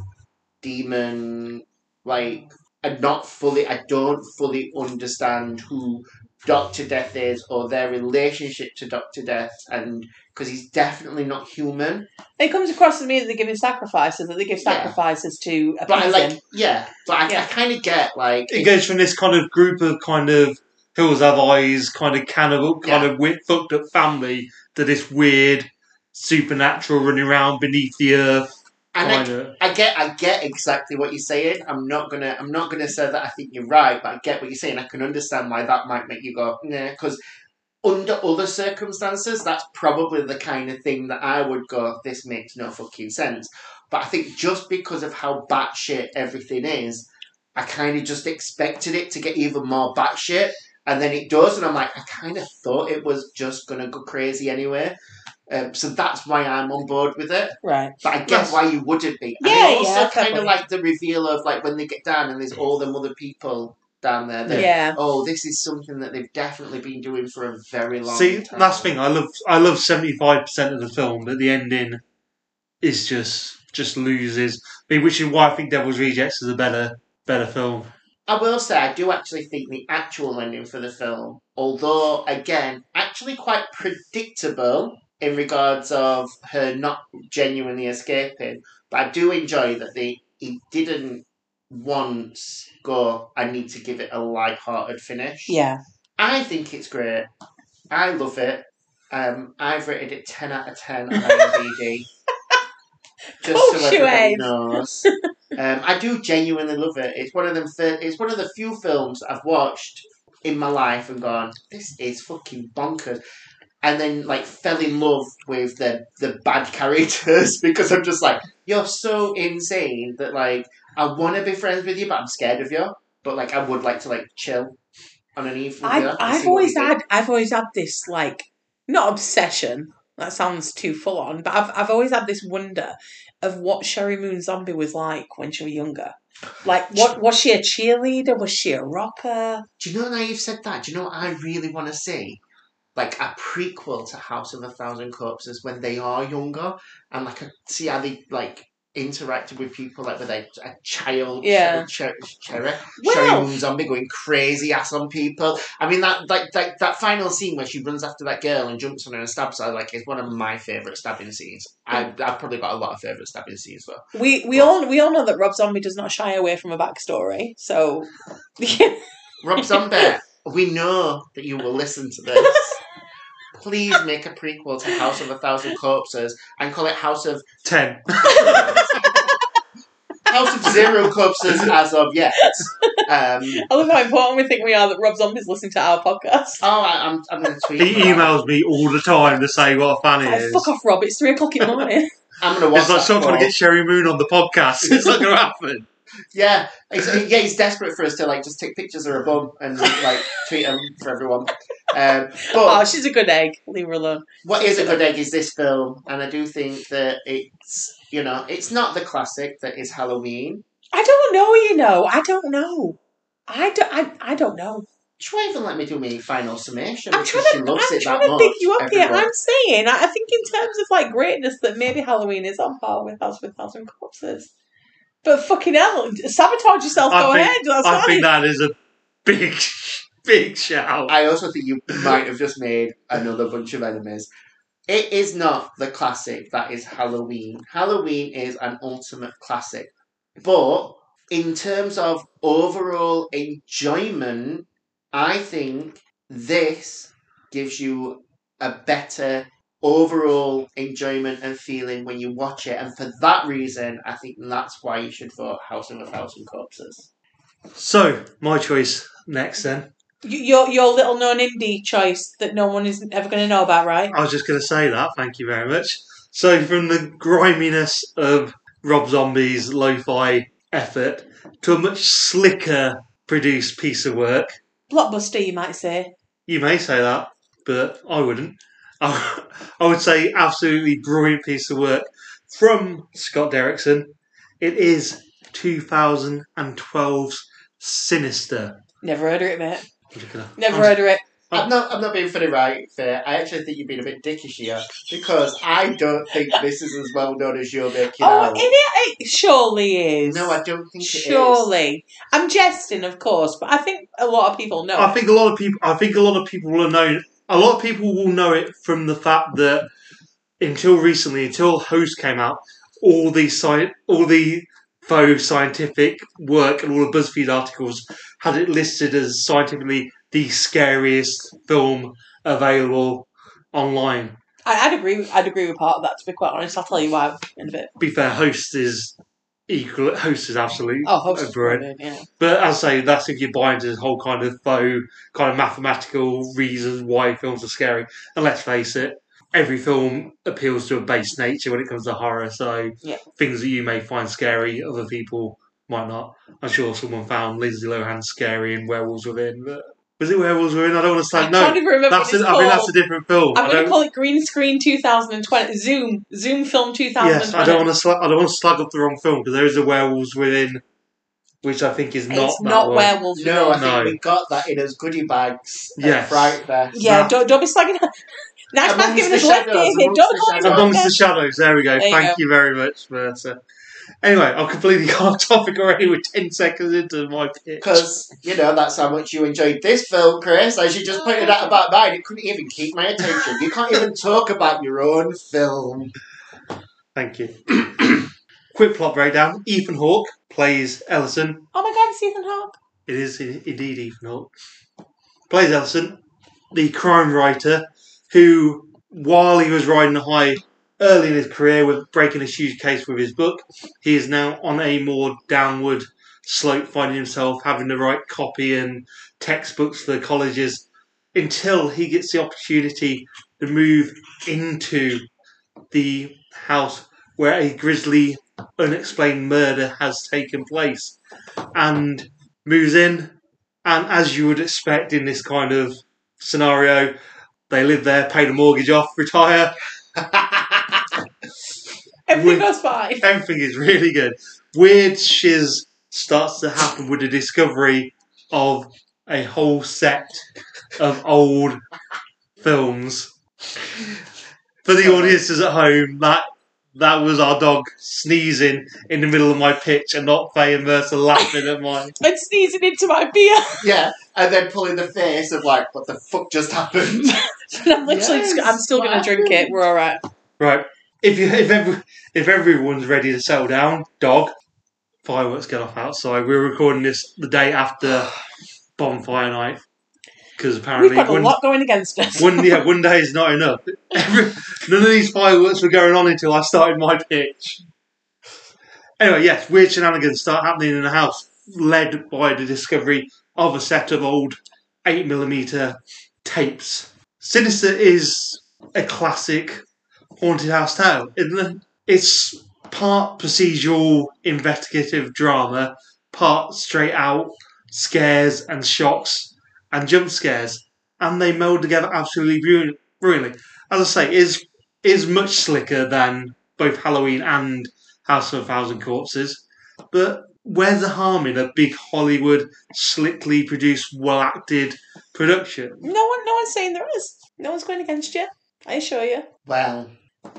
demon, like, and not fully. I don't fully understand who Doctor Death is or their relationship to Doctor Death, and because he's definitely not human. It comes across to me that they're giving sacrifices, that they give Yeah. sacrifices to appease But I like, him. yeah, but I, Yeah. I kind of get like it goes from this kind of group of kind of hills have eyes, kind of cannibal, kind of wi- fucked up family to this weird supernatural running around beneath the earth. And I, I get I get exactly what you're saying. I'm not gonna I'm not gonna say that I think you're right, but I get what you're saying. I can understand why that might make you go nah, because under other circumstances, that's probably the kind of thing that I would go. This makes no fucking sense. But I think just because of how batshit everything is, I kind of just expected it to get even more batshit, and then it does, and I'm like, I kind of thought it was just gonna go crazy anyway. Um, so that's why I'm on board with it. Right. But I get Yes. why you wouldn't be. And Yeah, I also yeah, kind of like the reveal of like when they get down and there's all them other people down there. That, Yeah. Oh, this is something that they've definitely been doing for a very long See, time. that's the thing. I love I love seventy five percent of the film, but the ending is just just loses. I mean, which is why I think Devil's Rejects is a better better film. I will say I do actually think the actual ending for the film, although again, actually quite predictable in regards of her not genuinely escaping, but I do enjoy that they he didn't once go, I need to give it a light-hearted finish. Yeah. I think it's great. I love it. Um, I've rated it 10 out of 10 on IMDb. Just so you everybody knows. Um, I do genuinely love it. It's one of them. It's one of the few films I've watched in my life and gone, "This is fucking bonkers," and then like fell in love with the the bad characters because I'm just like, "You're so insane that like I want to be friends with you, but I'm scared of you. But like I would like to like chill on an evening." I've, I've always had I've always had this like not obsession that sounds too full on but I've, I've always had this wonder of what Sheri Moon Zombie was like when she was younger like what was she a cheerleader was she a rocker Do you know now you've said that? Do you know what I really want to see? Like a prequel to House of a Thousand Corpses when they are younger, and like a, see how they like interacted with people, like with a, a child, Yeah. Cher- Cherry, Well- Sheri Zombie going crazy ass on people. I mean that like, like that final scene where she runs after that girl and jumps on her and stabs her, like is one of my favourite stabbing scenes. I, I've probably got a lot of favourite stabbing scenes though. we we all we all know that Rob Zombie does not shy away from a backstory so Rob Zombie, we know that you will listen to this. Please make a prequel to House of a Thousand Corpses and call it House of Ten. House of Zero Corpses as of yet. Um, I love how important we think we are that Rob Zombie's listening to our podcast oh, I, I'm, I'm going to tweet. He that. emails me all the time to say what a fan he oh, is. fuck off Rob it's three o'clock in the morning I'm going to watch It's like that. stop trying to get Sheri Moon on the podcast. It's not going to happen. Yeah, he's, yeah, he's desperate for us to like just take pictures of her bum and like tweet them for everyone. Um, but oh she's a good egg leave her alone what is a good egg is this film, and I do think that it's you know it's not the classic that is Halloween. I don't know, you know. I don't know. I don't, I, I don't know. Won't even let me do my final summation I'm trying to, I'm trying to much. pick you up here. I'm saying, I, I think in terms of like greatness, that maybe Halloween is on par with House with Thousand Corpses. But fucking hell, sabotage yourself. I go think- ahead. That's I fine. think that is a big, big shout. I also think you might have just made another bunch of enemies. It is not the classic that is Halloween. Halloween is an ultimate classic. But in terms of overall enjoyment, I think this gives you a better overall enjoyment and feeling when you watch it. And for that reason, I think that's why you should vote House of a Thousand Corpses. So, my choice next then. Your your little known indie choice that no one is ever going to know about, right? I was just going to say that. Thank you very much. So, from the griminess of Rob Zombie's lo fi effort to a much slicker produced piece of work, Blockbuster, you might say. you may say that, but I wouldn't. I I would say absolutely brilliant piece of work from Scott Derrickson. It is 2012's Sinister. Never heard of it, mate. I'm gonna- Never I'm- heard of it. I'm not. I'm not being funny, right? Fair. I actually think you've been a bit dickish here because I don't think this is as well known as you're making Oh, out. it, it surely is. No, I don't think it is. Surely. I'm jesting, of course, but I think a lot of people know. I think a lot of people. I think a lot of people will know. A lot of people will know it from the fact that until recently, until Host came out, all the sci- all the faux scientific work and all the BuzzFeed articles had it listed as scientifically the scariest film available online. I, I'd agree. I'd agree with part of that. To be quite honest, I'll tell you why in a bit. Be fair, Host is equal. Host is absolute. Oh, host is brilliant. brilliant, yeah. But as I say, that's if you buy into this whole kind of faux, kind of mathematical reasons why films are scary. And let's face it, every film appeals to a base nature when it comes to horror. So Yeah. things that you may find scary, other people might not. I'm sure someone found Lindsay Lohan scary in Werewolves Within. But was it Werewolves Within? I don't want to I say no. can't even remember That's what a, it's I mean that's a different film. I'm I going to call it Green Screen 2020. Zoom. Zoom Film 2020. yes, I don't want to. Sl- I don't want to slug up the wrong film because there is a Werewolves Within, which I think is not It's that not one. werewolves. No, I think No. we got that in as goodie bags. at Yes. Fright Fest. Yeah, That- don't, don't be slagging. Nice Amongst man giving the us left shadows, here. amongst Don't the call me shadows. Amongst the there. shadows. There we go. There you Thank you very much, Berta. Anyway, I've completely gone off topic already. We're ten seconds into my pitch. Because, you know, that's how much you enjoyed this film, Chris. As you just pointed out about mine, it couldn't even keep my attention. You can't even talk about your own film. Thank you. Quick plot breakdown. Ethan Hawke plays Ellison. Oh my god, it's Ethan Hawke. It is indeed Ethan Hawke. Plays Ellison, the crime writer, who, while he was riding a high early in his career with breaking a huge case with his book, he is now on a more downward slope, finding himself having to write copy and textbooks for the colleges until he gets the opportunity to move into the house where a grisly, unexplained murder has taken place. And moves in, and as you would expect in this kind of scenario, they live there, pay the mortgage off, retire. Everything goes fine. Everything is really good. Weird shiz starts to happen with the discovery of a whole set of old films. For the audiences at home, that that was our dog sneezing in the middle of my pitch and not Faye and Mercer laughing at mine. And sneezing into my beer. yeah, and then pulling the face of, like, what the fuck just happened? And I'm literally, Yes, I'm still going to drink it. We're all right. Right. If you if every, if everyone's ready to settle down, dog, fireworks get off outside. We're recording this the day after bonfire night because apparently We've got a one, lot going against us. one yeah one day is not enough. Every, none of these fireworks were going on until I started my pitch. Anyway, yes, weird shenanigans start happening in the house, led by the discovery of a set of old eight millimeter tapes. Sinister is a classic haunted house tale, isn't it? It's part procedural investigative drama, part straight out scares and shocks and jump scares, and they meld together absolutely brilliantly. As I say, is is much slicker than both Halloween and House of a Thousand Corpses, but where's the harm in a big Hollywood, slickly produced, well acted production? No one, no one's saying there is. No one's going against you. I assure you. Well,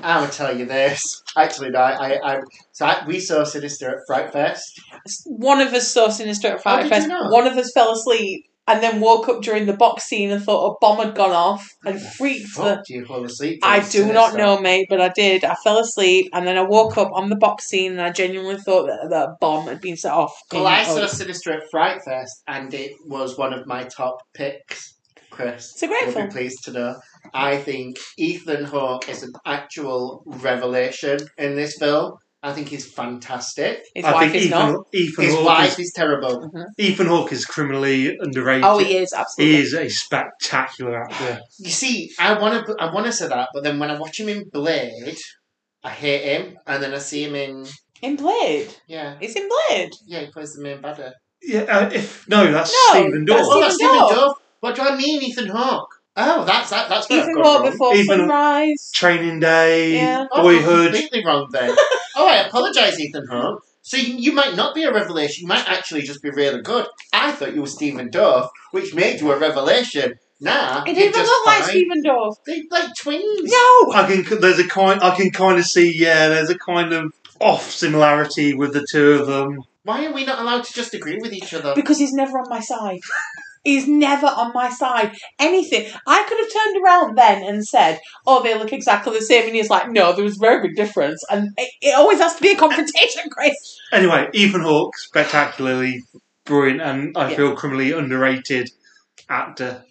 I would tell you this. Actually, no, I, I, so I, we saw Sinister at Fright Fest. One of us saw Sinister at Oh, Fest. you not? One of us fell asleep and then woke up during the box scene and thought a bomb had gone off and freaked the. Fuck, you fall asleep? I do not know, mate, but I did. I fell asleep and then I woke up on the box scene and I genuinely thought that, that a bomb had been set off. Well, I saw Sinister at Fright Fest, and it was one of my top picks. Chris, It's a great film. be pleased to know. I think Ethan Hawke is an actual revelation in this film. I think he's fantastic. His I wife think is not. Ethan, Ethan, His Hawke wife is, is terrible. Ethan Hawke is criminally underrated. Oh, he is, absolutely. He is a spectacular actor. You see, I want to, I want to say that, but then when I watch him in Blade, I hate him, and then I see him in, In Blade. yeah, He's in Blade. yeah, he plays the main badder. Yeah, uh, if no, that's No, Stephen that's Dorff. Oh, that's Stephen Stephen Dorff. Dorff. What do I mean, Ethan Hawke? Oh, that's that. That's where I've Ethan gone wrong. before Even- Sunrise. Training Day, Yeah. Oh, I'm Boyhood. completely wrong then. oh, I apologise, Ethan Hawke. So you, you might not be a revelation. You might actually just be really good. I thought you were Stephen Dorff, which made you a revelation. Nah, It you're didn't just look like fine. Stephen Dorff. They like twins. No! I can there's a kind I can kind of see yeah there's a kind of off similarity with the two of them. Why are we not allowed to just agree with each other? Because he's never on my side. he's never on my side. Anything. I could have turned around then and said, oh, they look exactly the same. And he's like, no, there was a very big difference. And it, it always has to be a confrontation, Chris. Anyway, Ethan Hawke spectacularly brilliant and I Yeah. feel criminally underrated actor.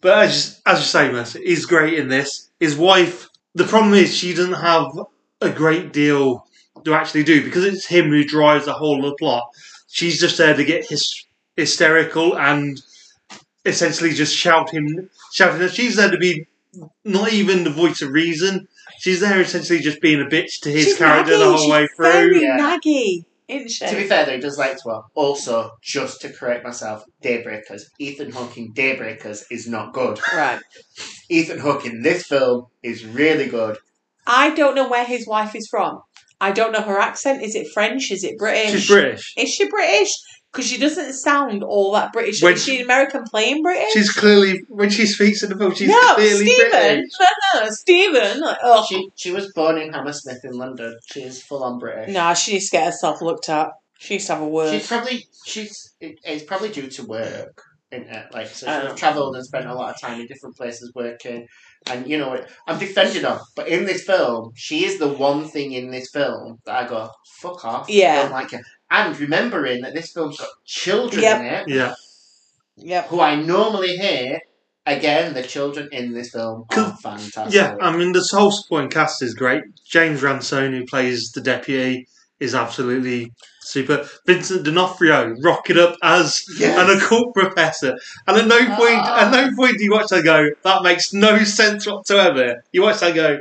But as as you say, Mercer, he's great in this. His wife. The problem is she doesn't have a great deal to actually do because it's him who drives the whole of the plot. She's just there to get his hysterical and essentially just shouting, shouting. She's there to be not even the voice of reason. She's there essentially just being a bitch to his She's character the whole She's way through. Very Yeah. naggy, isn't she? To be fair, though, he does like to well. Also, just to correct myself, Daybreakers. Ethan Hawke in Daybreakers is not good. right. Ethan Hawke in this film is really good. I don't know where his wife is from. I don't know her accent. Is it French? Is it British? She's British. Is she British? Because she doesn't sound all that British. When is she American playing British? She's clearly when she speaks in the film, she's no, clearly Stephen. British. No, no, Stephen. Like, oh. She she was born in Hammersmith in London. She is full on British. Nah, she needs to get herself looked at. She needs to have a word. She's probably she's it, it's probably due to work. In it, like so, Oh. she's travelled and spent a lot of time in different places working, and you know I'm defending her. But in this film, she is the one thing in this film that I go fuck off. Yeah. don't like her. And remembering that this film's got children Yep. in it, Yeah, Yep. who I normally hear. Again, the children in this film are fantastic. yeah. I mean, the whole supporting cast is great. James Ransone, who plays the deputy, is absolutely super. Vincent D'Onofrio rocking up as Yes. an occult professor, and at no point, Ah. at no point do you watch that and go, that makes no sense whatsoever. You watch that and go,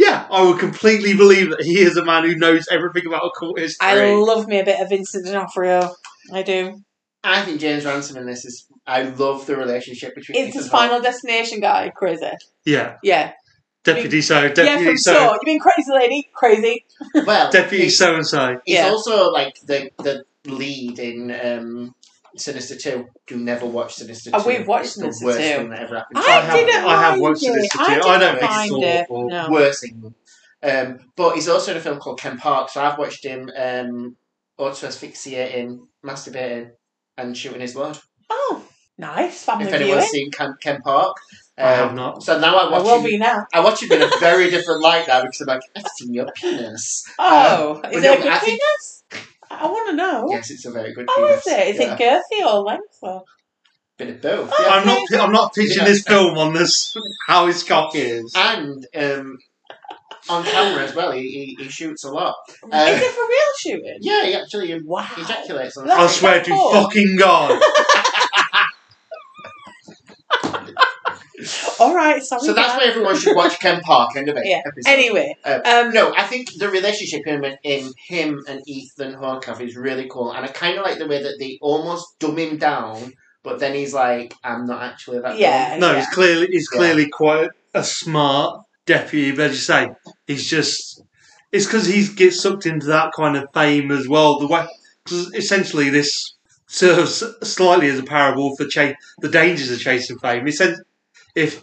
yeah, I would completely believe that he is a man who knows everything about occult history. I love me a bit of Vincent D'Onofrio. I do. I think James Ransone in this is. I love the relationship between. It's his Hawke- final destination guy. Crazy. yeah, Yeah. deputy so, yeah, deputy from so, so. You mean crazy lady? Crazy. Well, deputy he's, so and so. he's Yeah. also like the the lead in um, Sinister Two. Do never watch Sinister Two. Oh, we've watched it's Sinister the worst 2. thing that ever happened. I, I have- didn't I have watched it. Sinister I Two. didn't I don't think it's mind it. awful. No. worst thing. Um, but he's also in a film called Ken Park. So I've watched him um, auto asphyxiating, masturbating, and shooting his load. Oh, nice. Family If viewing. anyone's seen Ken, Ken Park. Um, I have not. So now I I watch will him. be now. I watch him in a very different light now because I'm like, I've seen your penis. Oh, but is no, it a good I think- penis? I want to know. Yes, it's a very good How penis. is it? Is yeah. it girthy or length? Or? Bit of both. Oh. Yeah. I'm not. I'm not pitching Yeah. this film on this how his cock is. And um, on camera as well, he, he, he shoots a lot. is Uh, it for real shooting? Yeah, he actually Wow. ejaculates on I swear to fucking God. All right, sorry. So that's why everyone should watch Ken Park. End of it. Yeah. episode. Anyway, Uh, um, No, I think the relationship in, in him and Ethan Hawke is really cool, and I kind of like the way that they almost dumb him down, but then he's like, "I'm not actually that." Yeah. No, he's clearly he's Yeah. clearly quite a smart deputy. But as you say, he's just it's because he gets sucked into that kind of fame as well. The way because essentially this serves slightly as a parable for cha- the dangers of chasing fame. He said if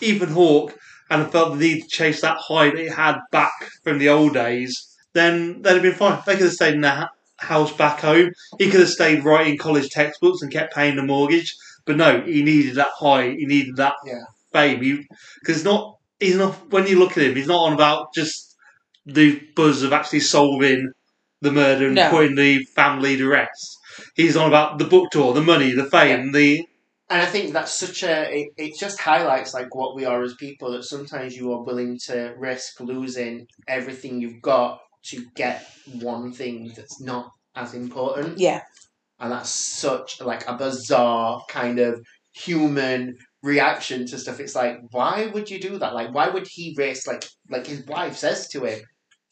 Ethan Hawke hadn't felt the need to chase that high that he had back from the old days, then they'd have been fine. They could have stayed in their house back home. He could have stayed writing college textbooks and kept paying the mortgage. But no, he needed that high. He needed that Yeah. fame. Because it's not. He's not. When you look at him, he's not on about just the buzz of actually solving the murder and No. putting the family to rest. He's on about the book tour, the money, the fame, the And I think that's such a. It, it just highlights like what we are as people. That sometimes you are willing to risk losing everything you've got to get one thing that's not as important. yeah, and that's such like a bizarre kind of human reaction to stuff. It's like, why would you do that? Like, why would he risk like like his wife says to him,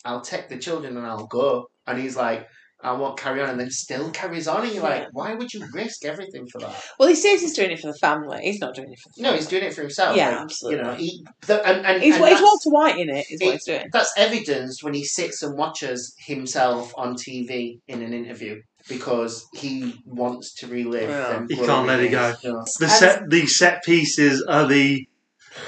"I'll take the children and I'll go," and he's like, I won't carry on, and then still carries on, and you're like, why would you risk everything for that? Well, he says he's doing it for the family. He's not doing it for the No, he's doing it for himself. Yeah, like, absolutely. You know, he the, and, and, He's, and he's Walter White in it, is what it- he's doing. that's evidenced when he sits and watches himself on TV in an interview because he wants to relive. Yeah. them He can't let it go. No. The set the set pieces are the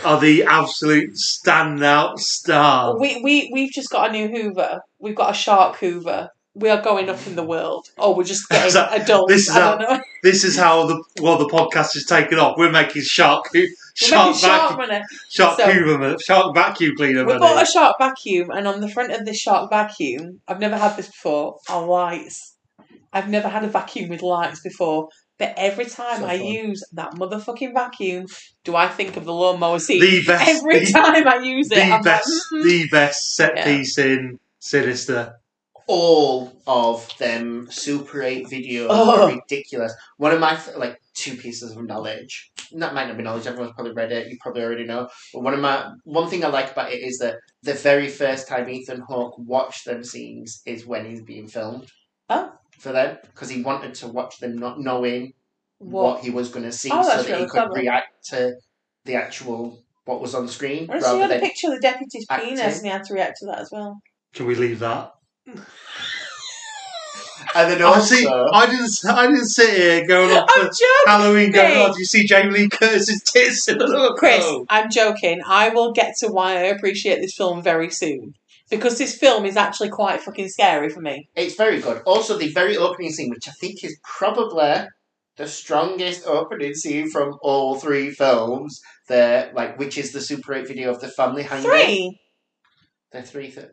are the absolute standout star. We, we, we've just got a new Hoover. We've got a shark Hoover. We are going up in the world. Oh, we're just getting So, adults. this is I don't know. This is how the well the podcast is taken off. We're making shark We're shark making shark vacuum money. shark So- Hoover, shark vacuum cleaner. We money. bought a shark vacuum, and on the front of this shark vacuum, I've never had this before, are lights. I've never had a vacuum with lights before. But every time So I use that motherfucking vacuum, do I think of the lawnmower scene? the best Every the, time I use it, the I'm best like, mhm. the best set Yeah. piece in Sinister. All of them Super 8 videos Oh. are ridiculous. One of my, like, two pieces of knowledge. That might not be knowledge, everyone's probably read it, you probably already know. But one of my, one thing I like about it is that the very first time Ethan Hawke watched them scenes is when he's being filmed. Oh. For them, because he wanted to watch them not knowing what, what? he was going to see Oh, so that really he could clever. react to the actual, what was on screen. I just rather had a picture of the deputy's acting. penis, and he had to react to that as well. Can we leave that? And then I also, see. I didn't. I didn't sit here going off I'm for joking. Halloween. Going, Hey. oh, do you see Jamie Lee Curtis's tits in the look? Chris, Oh. I'm joking. I will get to why I appreciate this film very soon. Because this film is actually quite fucking scary for me. It's very good. Also, the very opening scene, which I think is probably the strongest opening scene from all three films, the like, which is the Super Eight video of the family hanging. Three. The three, th-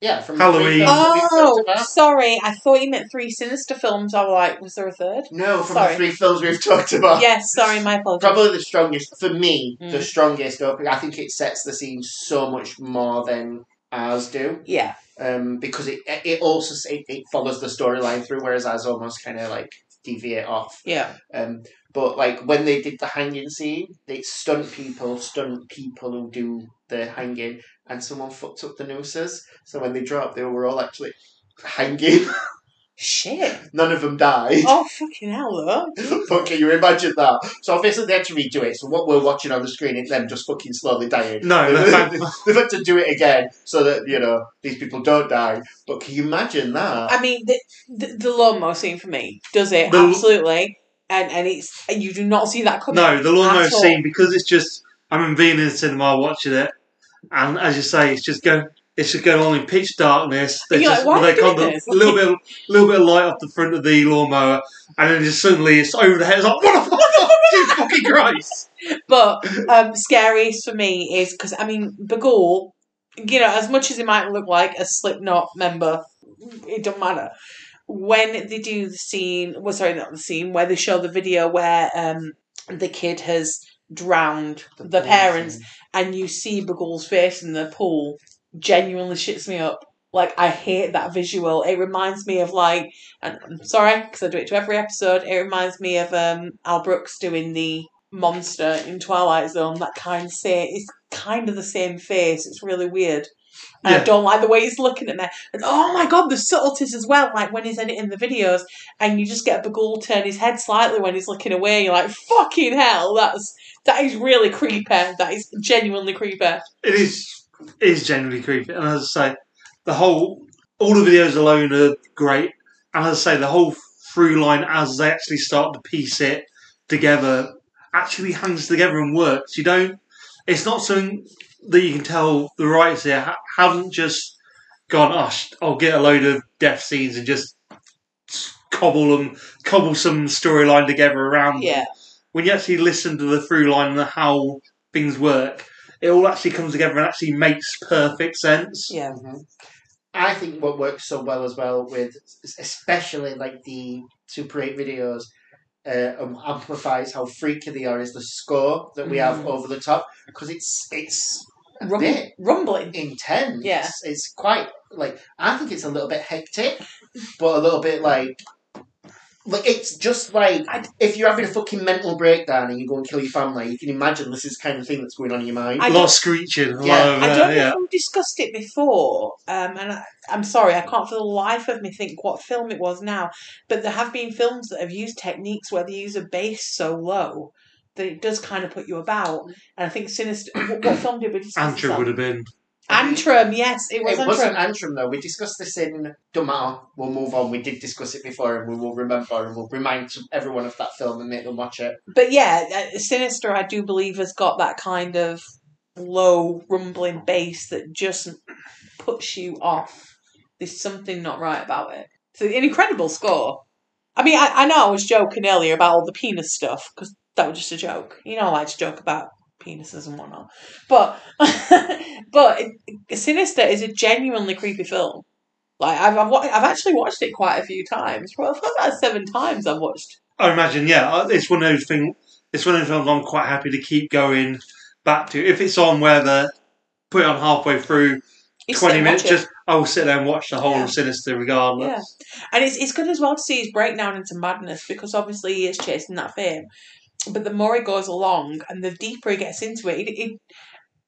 yeah, from Halloween. The films Oh, sorry. I thought you meant three sinister films. I was like, was there a third? No, from Sorry. the three films we've talked about. yes, sorry, my apologies. Probably the strongest for me. The Mm. strongest opening. I think it sets the scene so much more than ours do. Yeah. um, because it it also it, it follows the storyline through, whereas ours almost kind of like deviate off. Yeah. Um, but like when they did the hanging scene, they stunt people, stunt people who do the hanging, and someone fucked up the nooses. So when they dropped, they were all actually hanging. Shit. None of them died. Oh, fucking hell, though. but can you imagine that? So obviously they had to redo it. So what we're watching on the screen is them just fucking slowly dying. No, no, thank- They've had to do it again so that you know these people don't die. But can you imagine that? I mean, the, the, the lawnmower scene for me does it, The- absolutely. And and it's and you do not see that coming. No, the lawnmower scene because it's just. I remember being in the cinema watching it, and as you say, it's just going. It's just going on in pitch darkness. They just like, they doing this? a little bit, little bit of light off the front of the lawnmower, and then just suddenly it's over the head. It's like, what the fuck? Jesus fucking Christ! But um, scariest for me is because I mean, Bughuul, you know, as much as he might look like a Slipknot member, it don't matter. When they do the scene, well, sorry, not the scene, where they show the video where um the kid has drowned the parents, and you see Bughuul's face in the pool, genuinely shits me up. Like I hate that visual. It reminds me of like, and I'm sorry because I do it to every episode. It reminds me of um Al Brooks doing the monster in Twilight Zone. That kind of say it's kind of the same face. It's really weird. And I don't like the way he's looking at me. And oh my god, the subtleties as well. Like when he's editing the videos, and you just get Bughuul turn his head slightly when he's looking away. You're like, fucking hell, that's that is really creepy. That is genuinely creepy. It is it is genuinely creepy, and as I say, the whole all the videos alone are great, and as I say, the whole through line as they actually start to piece it together actually hangs together and works. You don't. It's not something that you can tell the writers here ha- haven't just gone. Oh, sh- I'll get a load of death scenes and just cobble them, cobble some storyline together around. them Yeah. When you actually listen to the through line and how things work, it all actually comes together and actually makes perfect sense. Yeah. Mhm. I think what works so well as well with, especially like the Super 8 videos, uh, um, amplifies how freaky they are is the score that we have Mhm. over the top because it's it's a Rum- bit rumbling. intense. Yeah. it's quite like I think it's a little bit hectic, but a little bit like Like it's just like I- if you're having a fucking mental breakdown and you go and kill your family, you can imagine this is the kind of thing that's going on in your mind. I a lot of screeching. Yeah. lot of, I uh, don't know yeah. if we've discussed it before, um, and I, I'm sorry, I can't for the life of me think what film it was now. But there have been films that have used techniques where they use a bass so low that it does kind of put you about. And I think Sinister. what, what film did we discuss? this Antrum on? would have been. Antrum, yes, it was it wasn't Antrum. Antrum though. We discussed this in. Don't. We'll move on. We did discuss it before, and we will remember, and we'll remind everyone of that film and make them watch it. But yeah, uh, Sinister, I do believe, has got that kind of low rumbling bass that just puts you off. There's something not right about it. It's an incredible score. I mean, I, I know I was joking earlier about all the penis stuff because that was just a joke. You know, I like to joke about penises and whatnot. But but Sinister is a genuinely creepy film. Like I've I've, wa- I've actually watched it quite a few times. Well, about seven times I've watched. I imagine, yeah, uh, it's one of those things. It's one of those films I'm quite happy to keep going back to. If it's on where the put it on halfway through, You twenty minutes, just I will sit there and watch the whole Yeah. of Sinister regardless. Yeah. And it's it's good as well to see his breakdown into madness because obviously he is chasing that fame. But the more he goes along and the deeper he gets into it, he, he,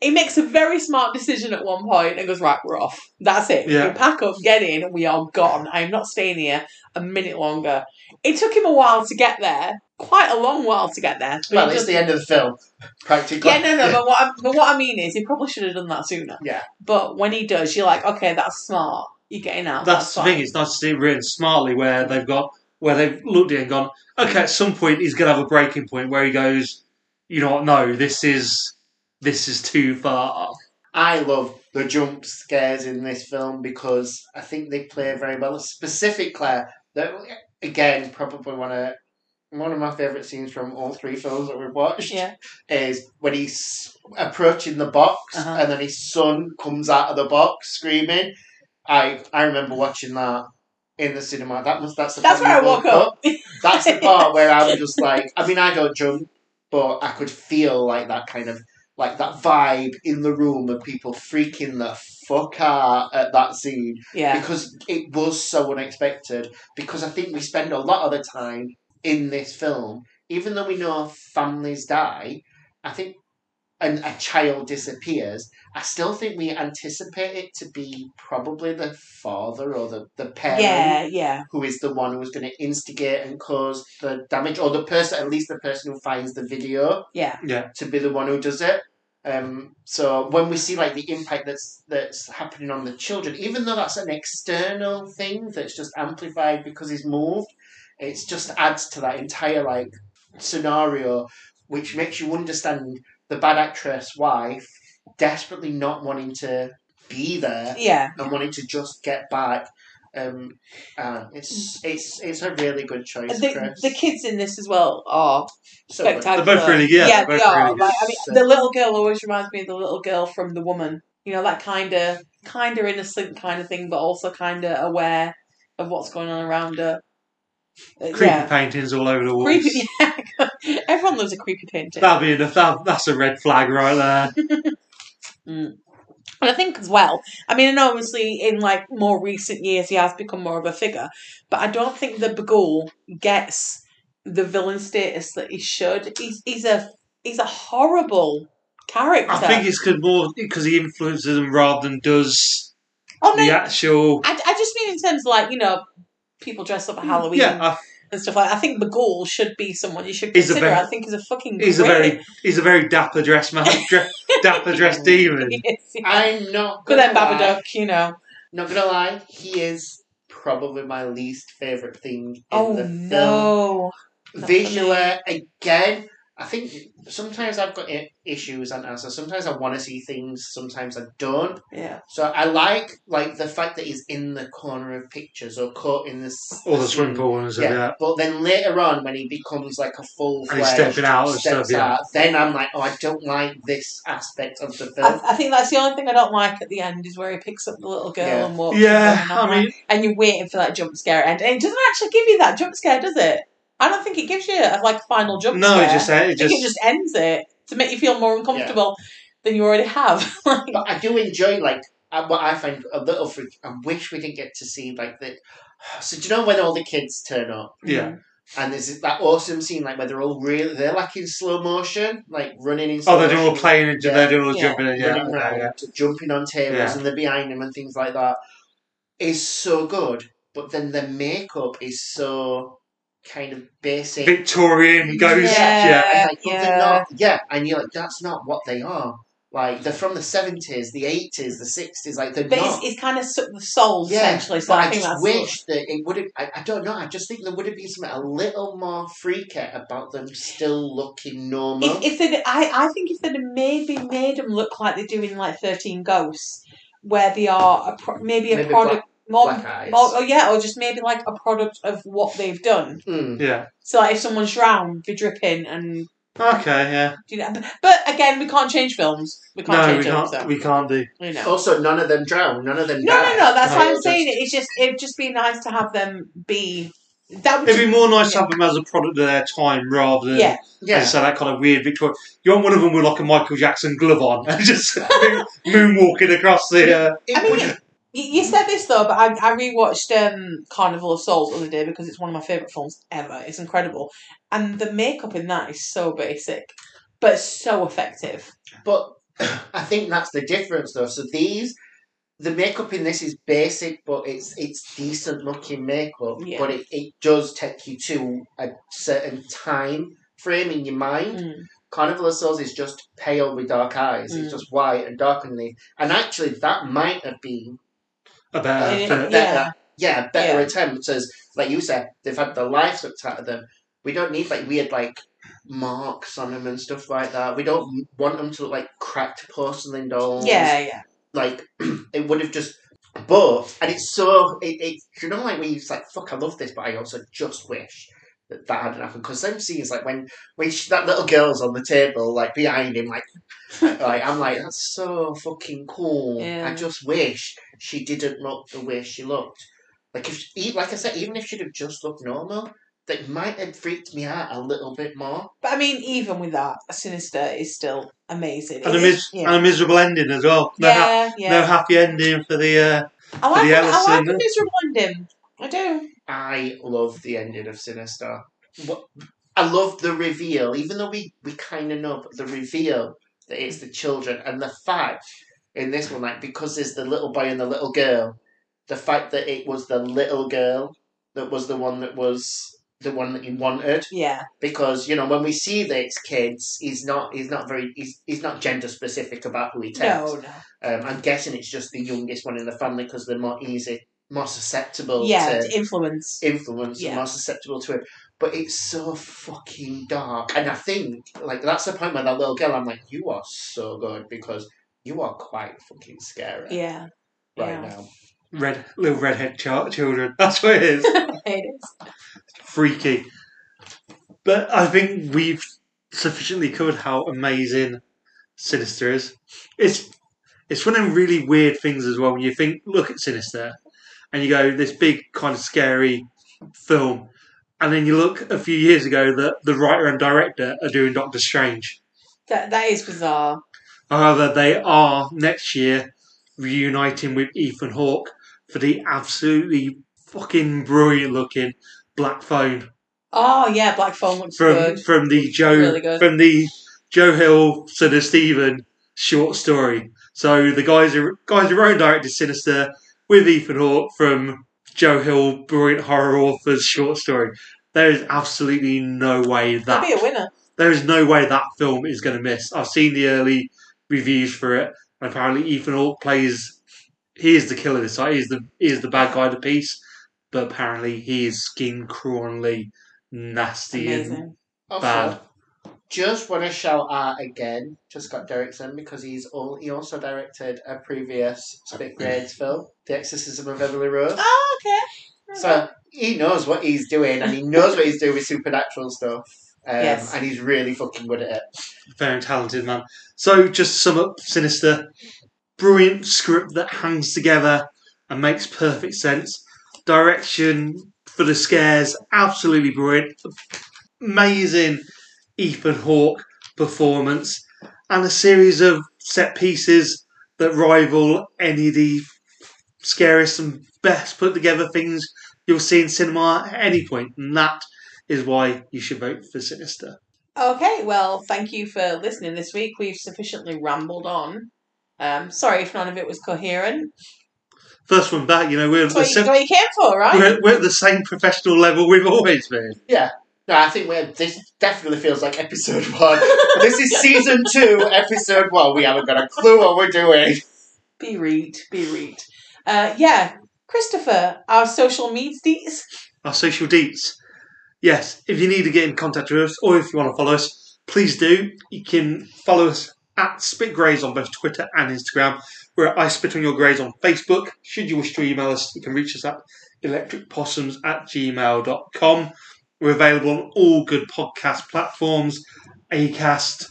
he makes a very smart decision at one point and goes, Right, we're off. That's it. Yeah. We pack up, get in, we are gone. I am not staying here a minute longer. It took him a while to get there, quite a long while to get there. Well, it's just- the end of the film, practically. yeah, no, no, but what, I, but what I mean is, he probably should have done that sooner. Yeah. But when he does, you're like, okay, that's smart. You're getting out. That's the fine. thing. It's nice to see it written smartly where they've got where they've looked at it and gone, okay, at some point he's gonna have a breaking point where he goes, you know what? No, this is this is too far. I love the jump scares in this film because I think they play very well. Specifically, that again probably one of one of my favorite scenes from all three films that we've watched Yeah. is when he's approaching the box Uh-huh. and then his son comes out of the box screaming. I I remember watching that in the cinema. That was that's the That's where I woke woke up. That's the part where I was just like, I mean, I don't jump, but I could feel like that kind of like that vibe in the room of people freaking the fuck out at that scene yeah. because it was so unexpected. Because I think we spend a lot of the time in this film, even though we know families die, I think, and a child disappears. I still think we anticipate it to be probably the father or the, the parent Yeah, yeah. who is the one who's going to instigate and cause the damage, or the person, at least the person who finds the video, Yeah. Yeah. to be the one who does it. Um, so when we see like the impact that's that's happening on the children, even though that's an external thing that's just amplified because he's moved, it's just adds to that entire like scenario, which makes you understand the bad actress wife desperately not wanting to be there Yeah. and wanting to just get back. Um, uh, it's it's it's a really good choice, The, Chris. the kids in this as well are So spectacular. They're both really- yeah, yeah, they're they both are. really. Like, I mean, the little girl always reminds me of the little girl from The Woman. You know, that kind of kind of innocent kind of thing, but also kind of aware of what's going on around her. Uh, Creepy yeah. paintings all over the walls. Creepy. Yeah. Everyone loves a creepy painting. That'd be enough. That, that's a red flag right there. And I think as well, I mean, know obviously in like more recent years he has become more of a figure, but I don't think the Bughuul gets the villain status that he should. He's he's a he's a horrible character. I think it's cause more because he influences them rather than does oh no, the actual. I, I just mean in terms of like you know people dress up at Halloween Yeah, I, and stuff like. that. I think Bughuul should be someone you should He's a consider. very- I think he's a fucking. he's a very he's a very dapper dressed man, dapper dressed demon. Yes, yeah. I'm not But gonna then lie. Babadook, you know. Not gonna lie, he is probably my least favorite thing in Oh the film. no. Not Visually, again, I think sometimes I've got issues and so sometimes I want to see things, sometimes I don't. Yeah. So I like like the fact that he's in the corner of pictures or caught in this Or the swimming pool and stuff. Yeah, Yeah. but then later on, when he becomes like a full And he's stepping out and stuff, yeah. then I'm like, oh, I don't like this aspect of the film. I think that's the only thing I don't like at the end is where he picks up the little girl Yeah. and walks. Yeah, and I'm like- mean- and you're waiting for that jump scare end, and it doesn't actually give you that jump scare, does it? I don't think it gives you a, like a final jump No, scare. it just it just, it just ends it to make you feel more uncomfortable than you already have. like, But I do enjoy like uh, what I find a little freak. I wish we didn't get to see like the. So do you know when all the kids turn up? yeah. And there's that awesome scene like where they're all really they're like in slow motion, like running in. Slow Oh, they're doing all playing and Yeah. they're doing all Yeah. jumping and yeah, running around, yeah. jumping on tables, Yeah. and they're behind them and things like that is so good. But then the makeup is so kind of basic. Victorian ghost. Yeah. Yeah. and like, yeah. not, yeah, and you're like, that's not what they are. Like they're from the seventies, the eighties, the sixties. Like they're But not. it's, it's kind of the soul yeah, essentially. So but I, I, think just that's wish that it would have. I, I don't know. I just think there would have been something a little more freaky about them still looking normal. If, if they, I, I think if they'd maybe made them look like they do in like Thirteen Ghosts, where they are a pro, maybe a Maybe product more, Black eyes. more, oh yeah, or just maybe like a product of what they've done. Mm. Yeah. So like if someone's drowned, they drip in and Okay, yeah. do that. But, but again, we can't change films. We can't No, change we them. can't. So, We can't do. you know. Also, none of them drown. None of them. No, no, die. no. That's No, why I'm just- saying it. It's just it'd just be nice to have them be. That would It'd be more nice to have them as a product of their time rather than Yeah, Yeah, so that kind of weird Victorian. You want one of them with like a Michael Jackson glove on and just moon- moonwalking across the. Uh, It I mean, would- You, you said this though, but I, I rewatched um, Carnival of Souls the other day because it's one of my favourite films ever. It's incredible. And the makeup in that is so basic, but so effective. But I think that's the difference, though. So these, the makeup in this is basic, but it's it's decent looking makeup. Yeah. But it, it does take you to a certain time frame in your mind. Mm. Carnival of Souls is just pale with dark eyes. Mm. It's just white and dark underneath. And actually, that might have been It- uh, yeah. better. Yeah, better Yeah. attempt. As like you said, they've had the life looked out of them. We don't need like weird like marks on them and stuff like that. We don't want them to look like cracked porcelain dolls Yeah, yeah. like it would have just but and it's so it, it you know like when you're like fuck I love this but I also just wish that that hadn't happened because them scenes like when when she, that little girl's on the table like behind him like like I'm like that's so fucking cool Yeah. I just wish she didn't look the way she looked like if she, like I said even if she'd have just looked normal that might have freaked me out a little bit more But I mean, even with that, Sinister is still amazing. and, a mis- yeah. and a miserable ending as well. No, ha- yeah, yeah. no happy ending for the. Uh, I like, the I like Ellison- the miserable ending. I do. I love the ending of Sinister. What I love the reveal, even though we, we kind of know, but the reveal that it's the children and the fact in this one, like because there's the little boy and the little girl, the fact that it was the little girl that was the one that was the one that he wanted. Yeah, Because you know when we see that it's kids, he's not he's not very he's, he's not gender specific about who he takes. no, no. Um, I'm guessing it's just the youngest one in the family because they're more easy, more susceptible Yeah, to to influence. influence Yeah. and more susceptible to it. But it's so fucking dark. And I think, like, that's the point where that little girl, I'm like, you are so good because you are quite fucking scary Yeah, right yeah. now. red little redhead ch- children. That's what it is. it is. Freaky. But I think we've sufficiently covered how amazing Sinister is. It's it's one of them really weird things as well when you think look at Sinister and you go this big kind of scary film and then you look a few years ago that the writer and director are doing Doctor Strange. That that is bizarre. However, they are next year reuniting with Ethan Hawke for the absolutely fucking brilliant looking Black Phone Oh yeah, Black Phone looks from good. from the Joe Really from the Joe Hill Sir Stephen short story. So the guys are guys who wrote and directed Sinister with Ethan Hawke from Joe Hill Brilliant Horror Authors short story. There is absolutely no way that That'd be a winner. there is no way that film is going to miss. I've seen the early reviews for it, and apparently Ethan Hawke plays. He is the killer this time. He is the he is the bad guy of the piece, but apparently he is skin crawlingly nasty and Amazing. Also, Bad. Just want to shout out again to Scott Derrickson because he's all he also directed a previous Spit Graves film, The Exorcism of Emily Rose. Oh, okay. So he knows what he's doing and he knows what he's doing with supernatural stuff. Um, Yes. And he's really fucking good at it. very talented man. So just to sum up, Sinister, brilliant script that hangs together and makes perfect sense. Direction for the scares, absolutely brilliant. Amazing Ethan Hawke performance, and a series of set pieces that rival any of the scariest and best put together things you'll see in cinema at any point, and that is why you should vote for Sinister. Okay, well, thank you for listening this week. We've sufficiently rambled on. Um, sorry if none of it was coherent. First one back, you know, we're, That's the what you, sim- what you came for, right? we're, we're at the same professional level we've always been. No, I think we're, this definitely feels like episode one. this is season two, episode one. We haven't got a clue what we're doing. Be read, be read. Uh, yeah, Christopher, our social medias. Our social deets. Yes, if you need to get in contact with us or if you want to follow us, please do. You can follow us at Spit Graves on both Twitter and Instagram. We're at I Spit on Your Graves on Facebook. Should you wish to email us, you can reach us at electricpossums at gmail.com. We're available on all good podcast platforms Acast,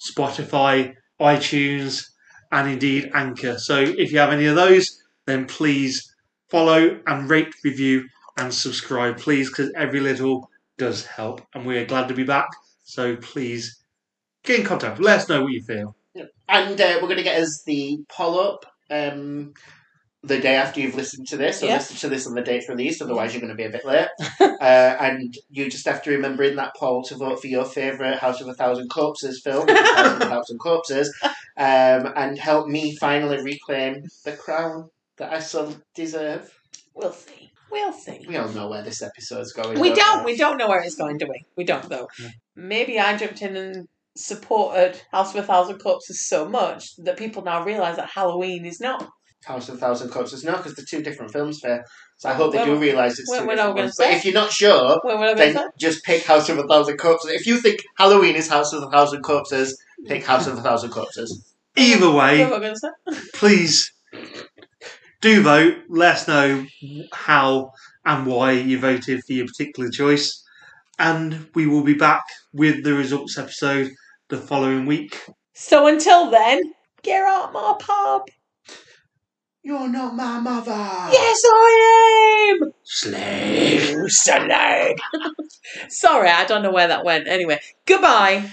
Spotify, iTunes, and indeed Anchor. So if you have any of those, then please follow and rate, review, and subscribe, please, because every little does help. And we're glad to be back. So please get in contact. Let us know what you feel. And uh, we're going to get us the poll up um, the day after you've listened to this, or Yeah. listen to this on the date it's released, otherwise you're going to be a bit late. uh, and you just have to remember in that poll to vote for your favourite House of a Thousand Corpses film, House of a Thousand Corpses, um, and help me finally reclaim the crown that I so deserve. We'll see. We'll see. We all know where this episode's going. We don't. we? We don't know where it's going, do we? We don't, though. No. Maybe I jumped in and supported House of a Thousand Corpses so much that people now realise that Halloween is not. House of a Thousand Corpses. No, because they're two different films, fair. So I hope they do realise it's well, two we're different not ones. But if you're not sure, What what am I then just pick House of a Thousand Corpses. If you think Halloween is House of a Thousand Corpses, pick House of a Thousand Corpses. Either way, am I going to say? please do vote. Let us know how and why you voted for your particular choice. And we will be back with the results episode the following week. So until then, get out my pub. You're not my mother. Yes, I am. Slay. Slag. Sorry, I don't know where that went. Anyway, goodbye.